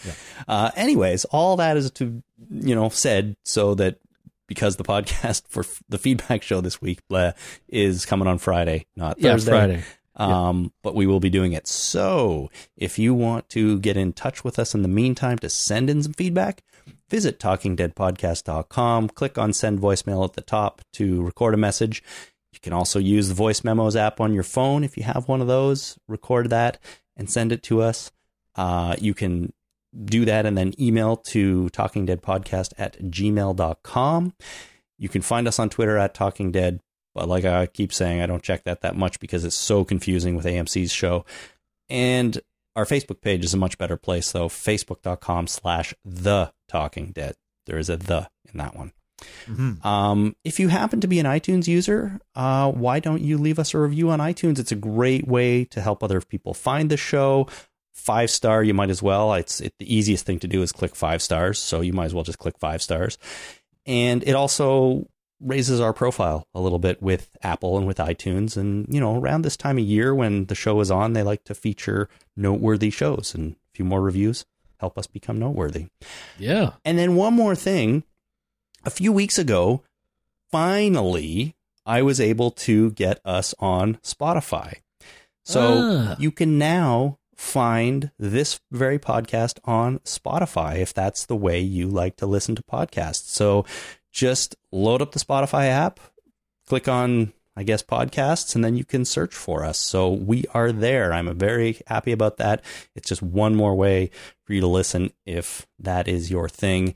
uh, anyways, all that is to, you know, said so that because the podcast for f- the feedback show this week blah, is coming on Friday, not Yeah, Thursday. Friday. Um, but we will be doing it. So if you want to get in touch with us in the meantime to send in some feedback, visit talkingdeadpodcast.com, click on send voicemail at the top to record a message. You can also use the voice memos app on your phone if you have one of those, record that and send it to us. Uh, you can do that and then email to talkingdeadpodcast at gmail.com. You can find us on Twitter at Talking Dead. But like I keep saying, I don't check that that much because it's so confusing with AMC's show. And our Facebook page is a much better place, though. Facebook.com slash The Talking Dead. There is a the in that one. Um, if you happen to be an iTunes user, uh, why don't you leave us a review on iTunes? It's a great way to help other people find the show. Five star, you might as well. It's it, the easiest thing to do is click five stars, so you might as well just click five stars. And it also raises our profile a little bit with Apple and with iTunes. And you know, around this time of year when the show is on, they like to feature noteworthy shows and a few more reviews help us become noteworthy. Yeah. And then one more thing. A few weeks ago, finally, I was able to get us on Spotify. So Ah. you can now find this very podcast on Spotify if that's the way you like to listen to podcasts. So just load up the Spotify app, click on, I guess, podcasts, and then you can search for us. So we are there. I'm very happy about that. It's just one more way for you to listen if that is your thing.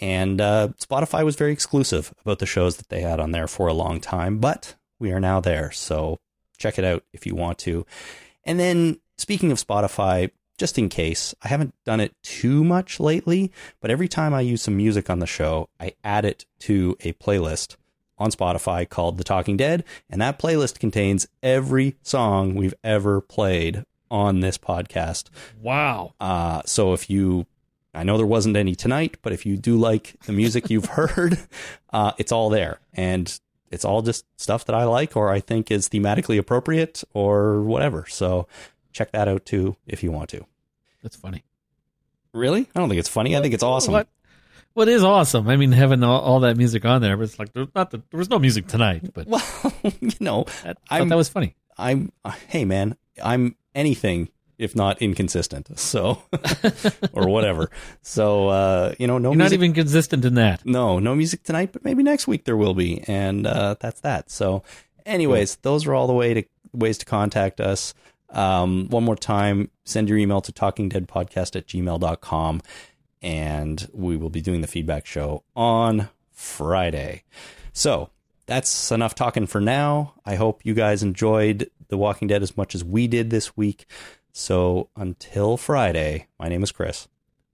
And uh, Spotify was very exclusive about the shows that they had on there for a long time, but we are now there. So check it out if you want to. And then speaking of Spotify, just in case, I haven't done it too much lately, but every time I use some music on the show, I add it to a playlist on Spotify called The Talking Dead, and that playlist contains every song we've ever played on this podcast. Wow. Uh, so if you, I know there wasn't any tonight, but if you do like the music you've heard, uh, it's all there. And it's all just stuff that I like or I think is thematically appropriate or whatever. So check that out too if you want to. That's funny. Really? I don't think it's funny. I think it's awesome. What? What is awesome? I mean, having all, all that music on there, but it's like there's not the, there was no music tonight, but Well, you know, I thought that was funny. I'm, uh, hey man, I'm anything if not inconsistent. So, or whatever. So, uh, you know, no You're not even consistent in that. no, no music tonight, but maybe next week there will be, and uh, that's that. So, anyways, those are all the way to ways to contact us. Um, one more time, send your email to talkingdeadpodcast at gmail.com, and we will be doing the feedback show on Friday. So that's enough talking for now. I hope you guys enjoyed The Walking Dead as much as we did this week. So until Friday, my name is Chris.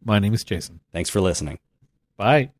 My name is Jason. Thanks for listening. Bye.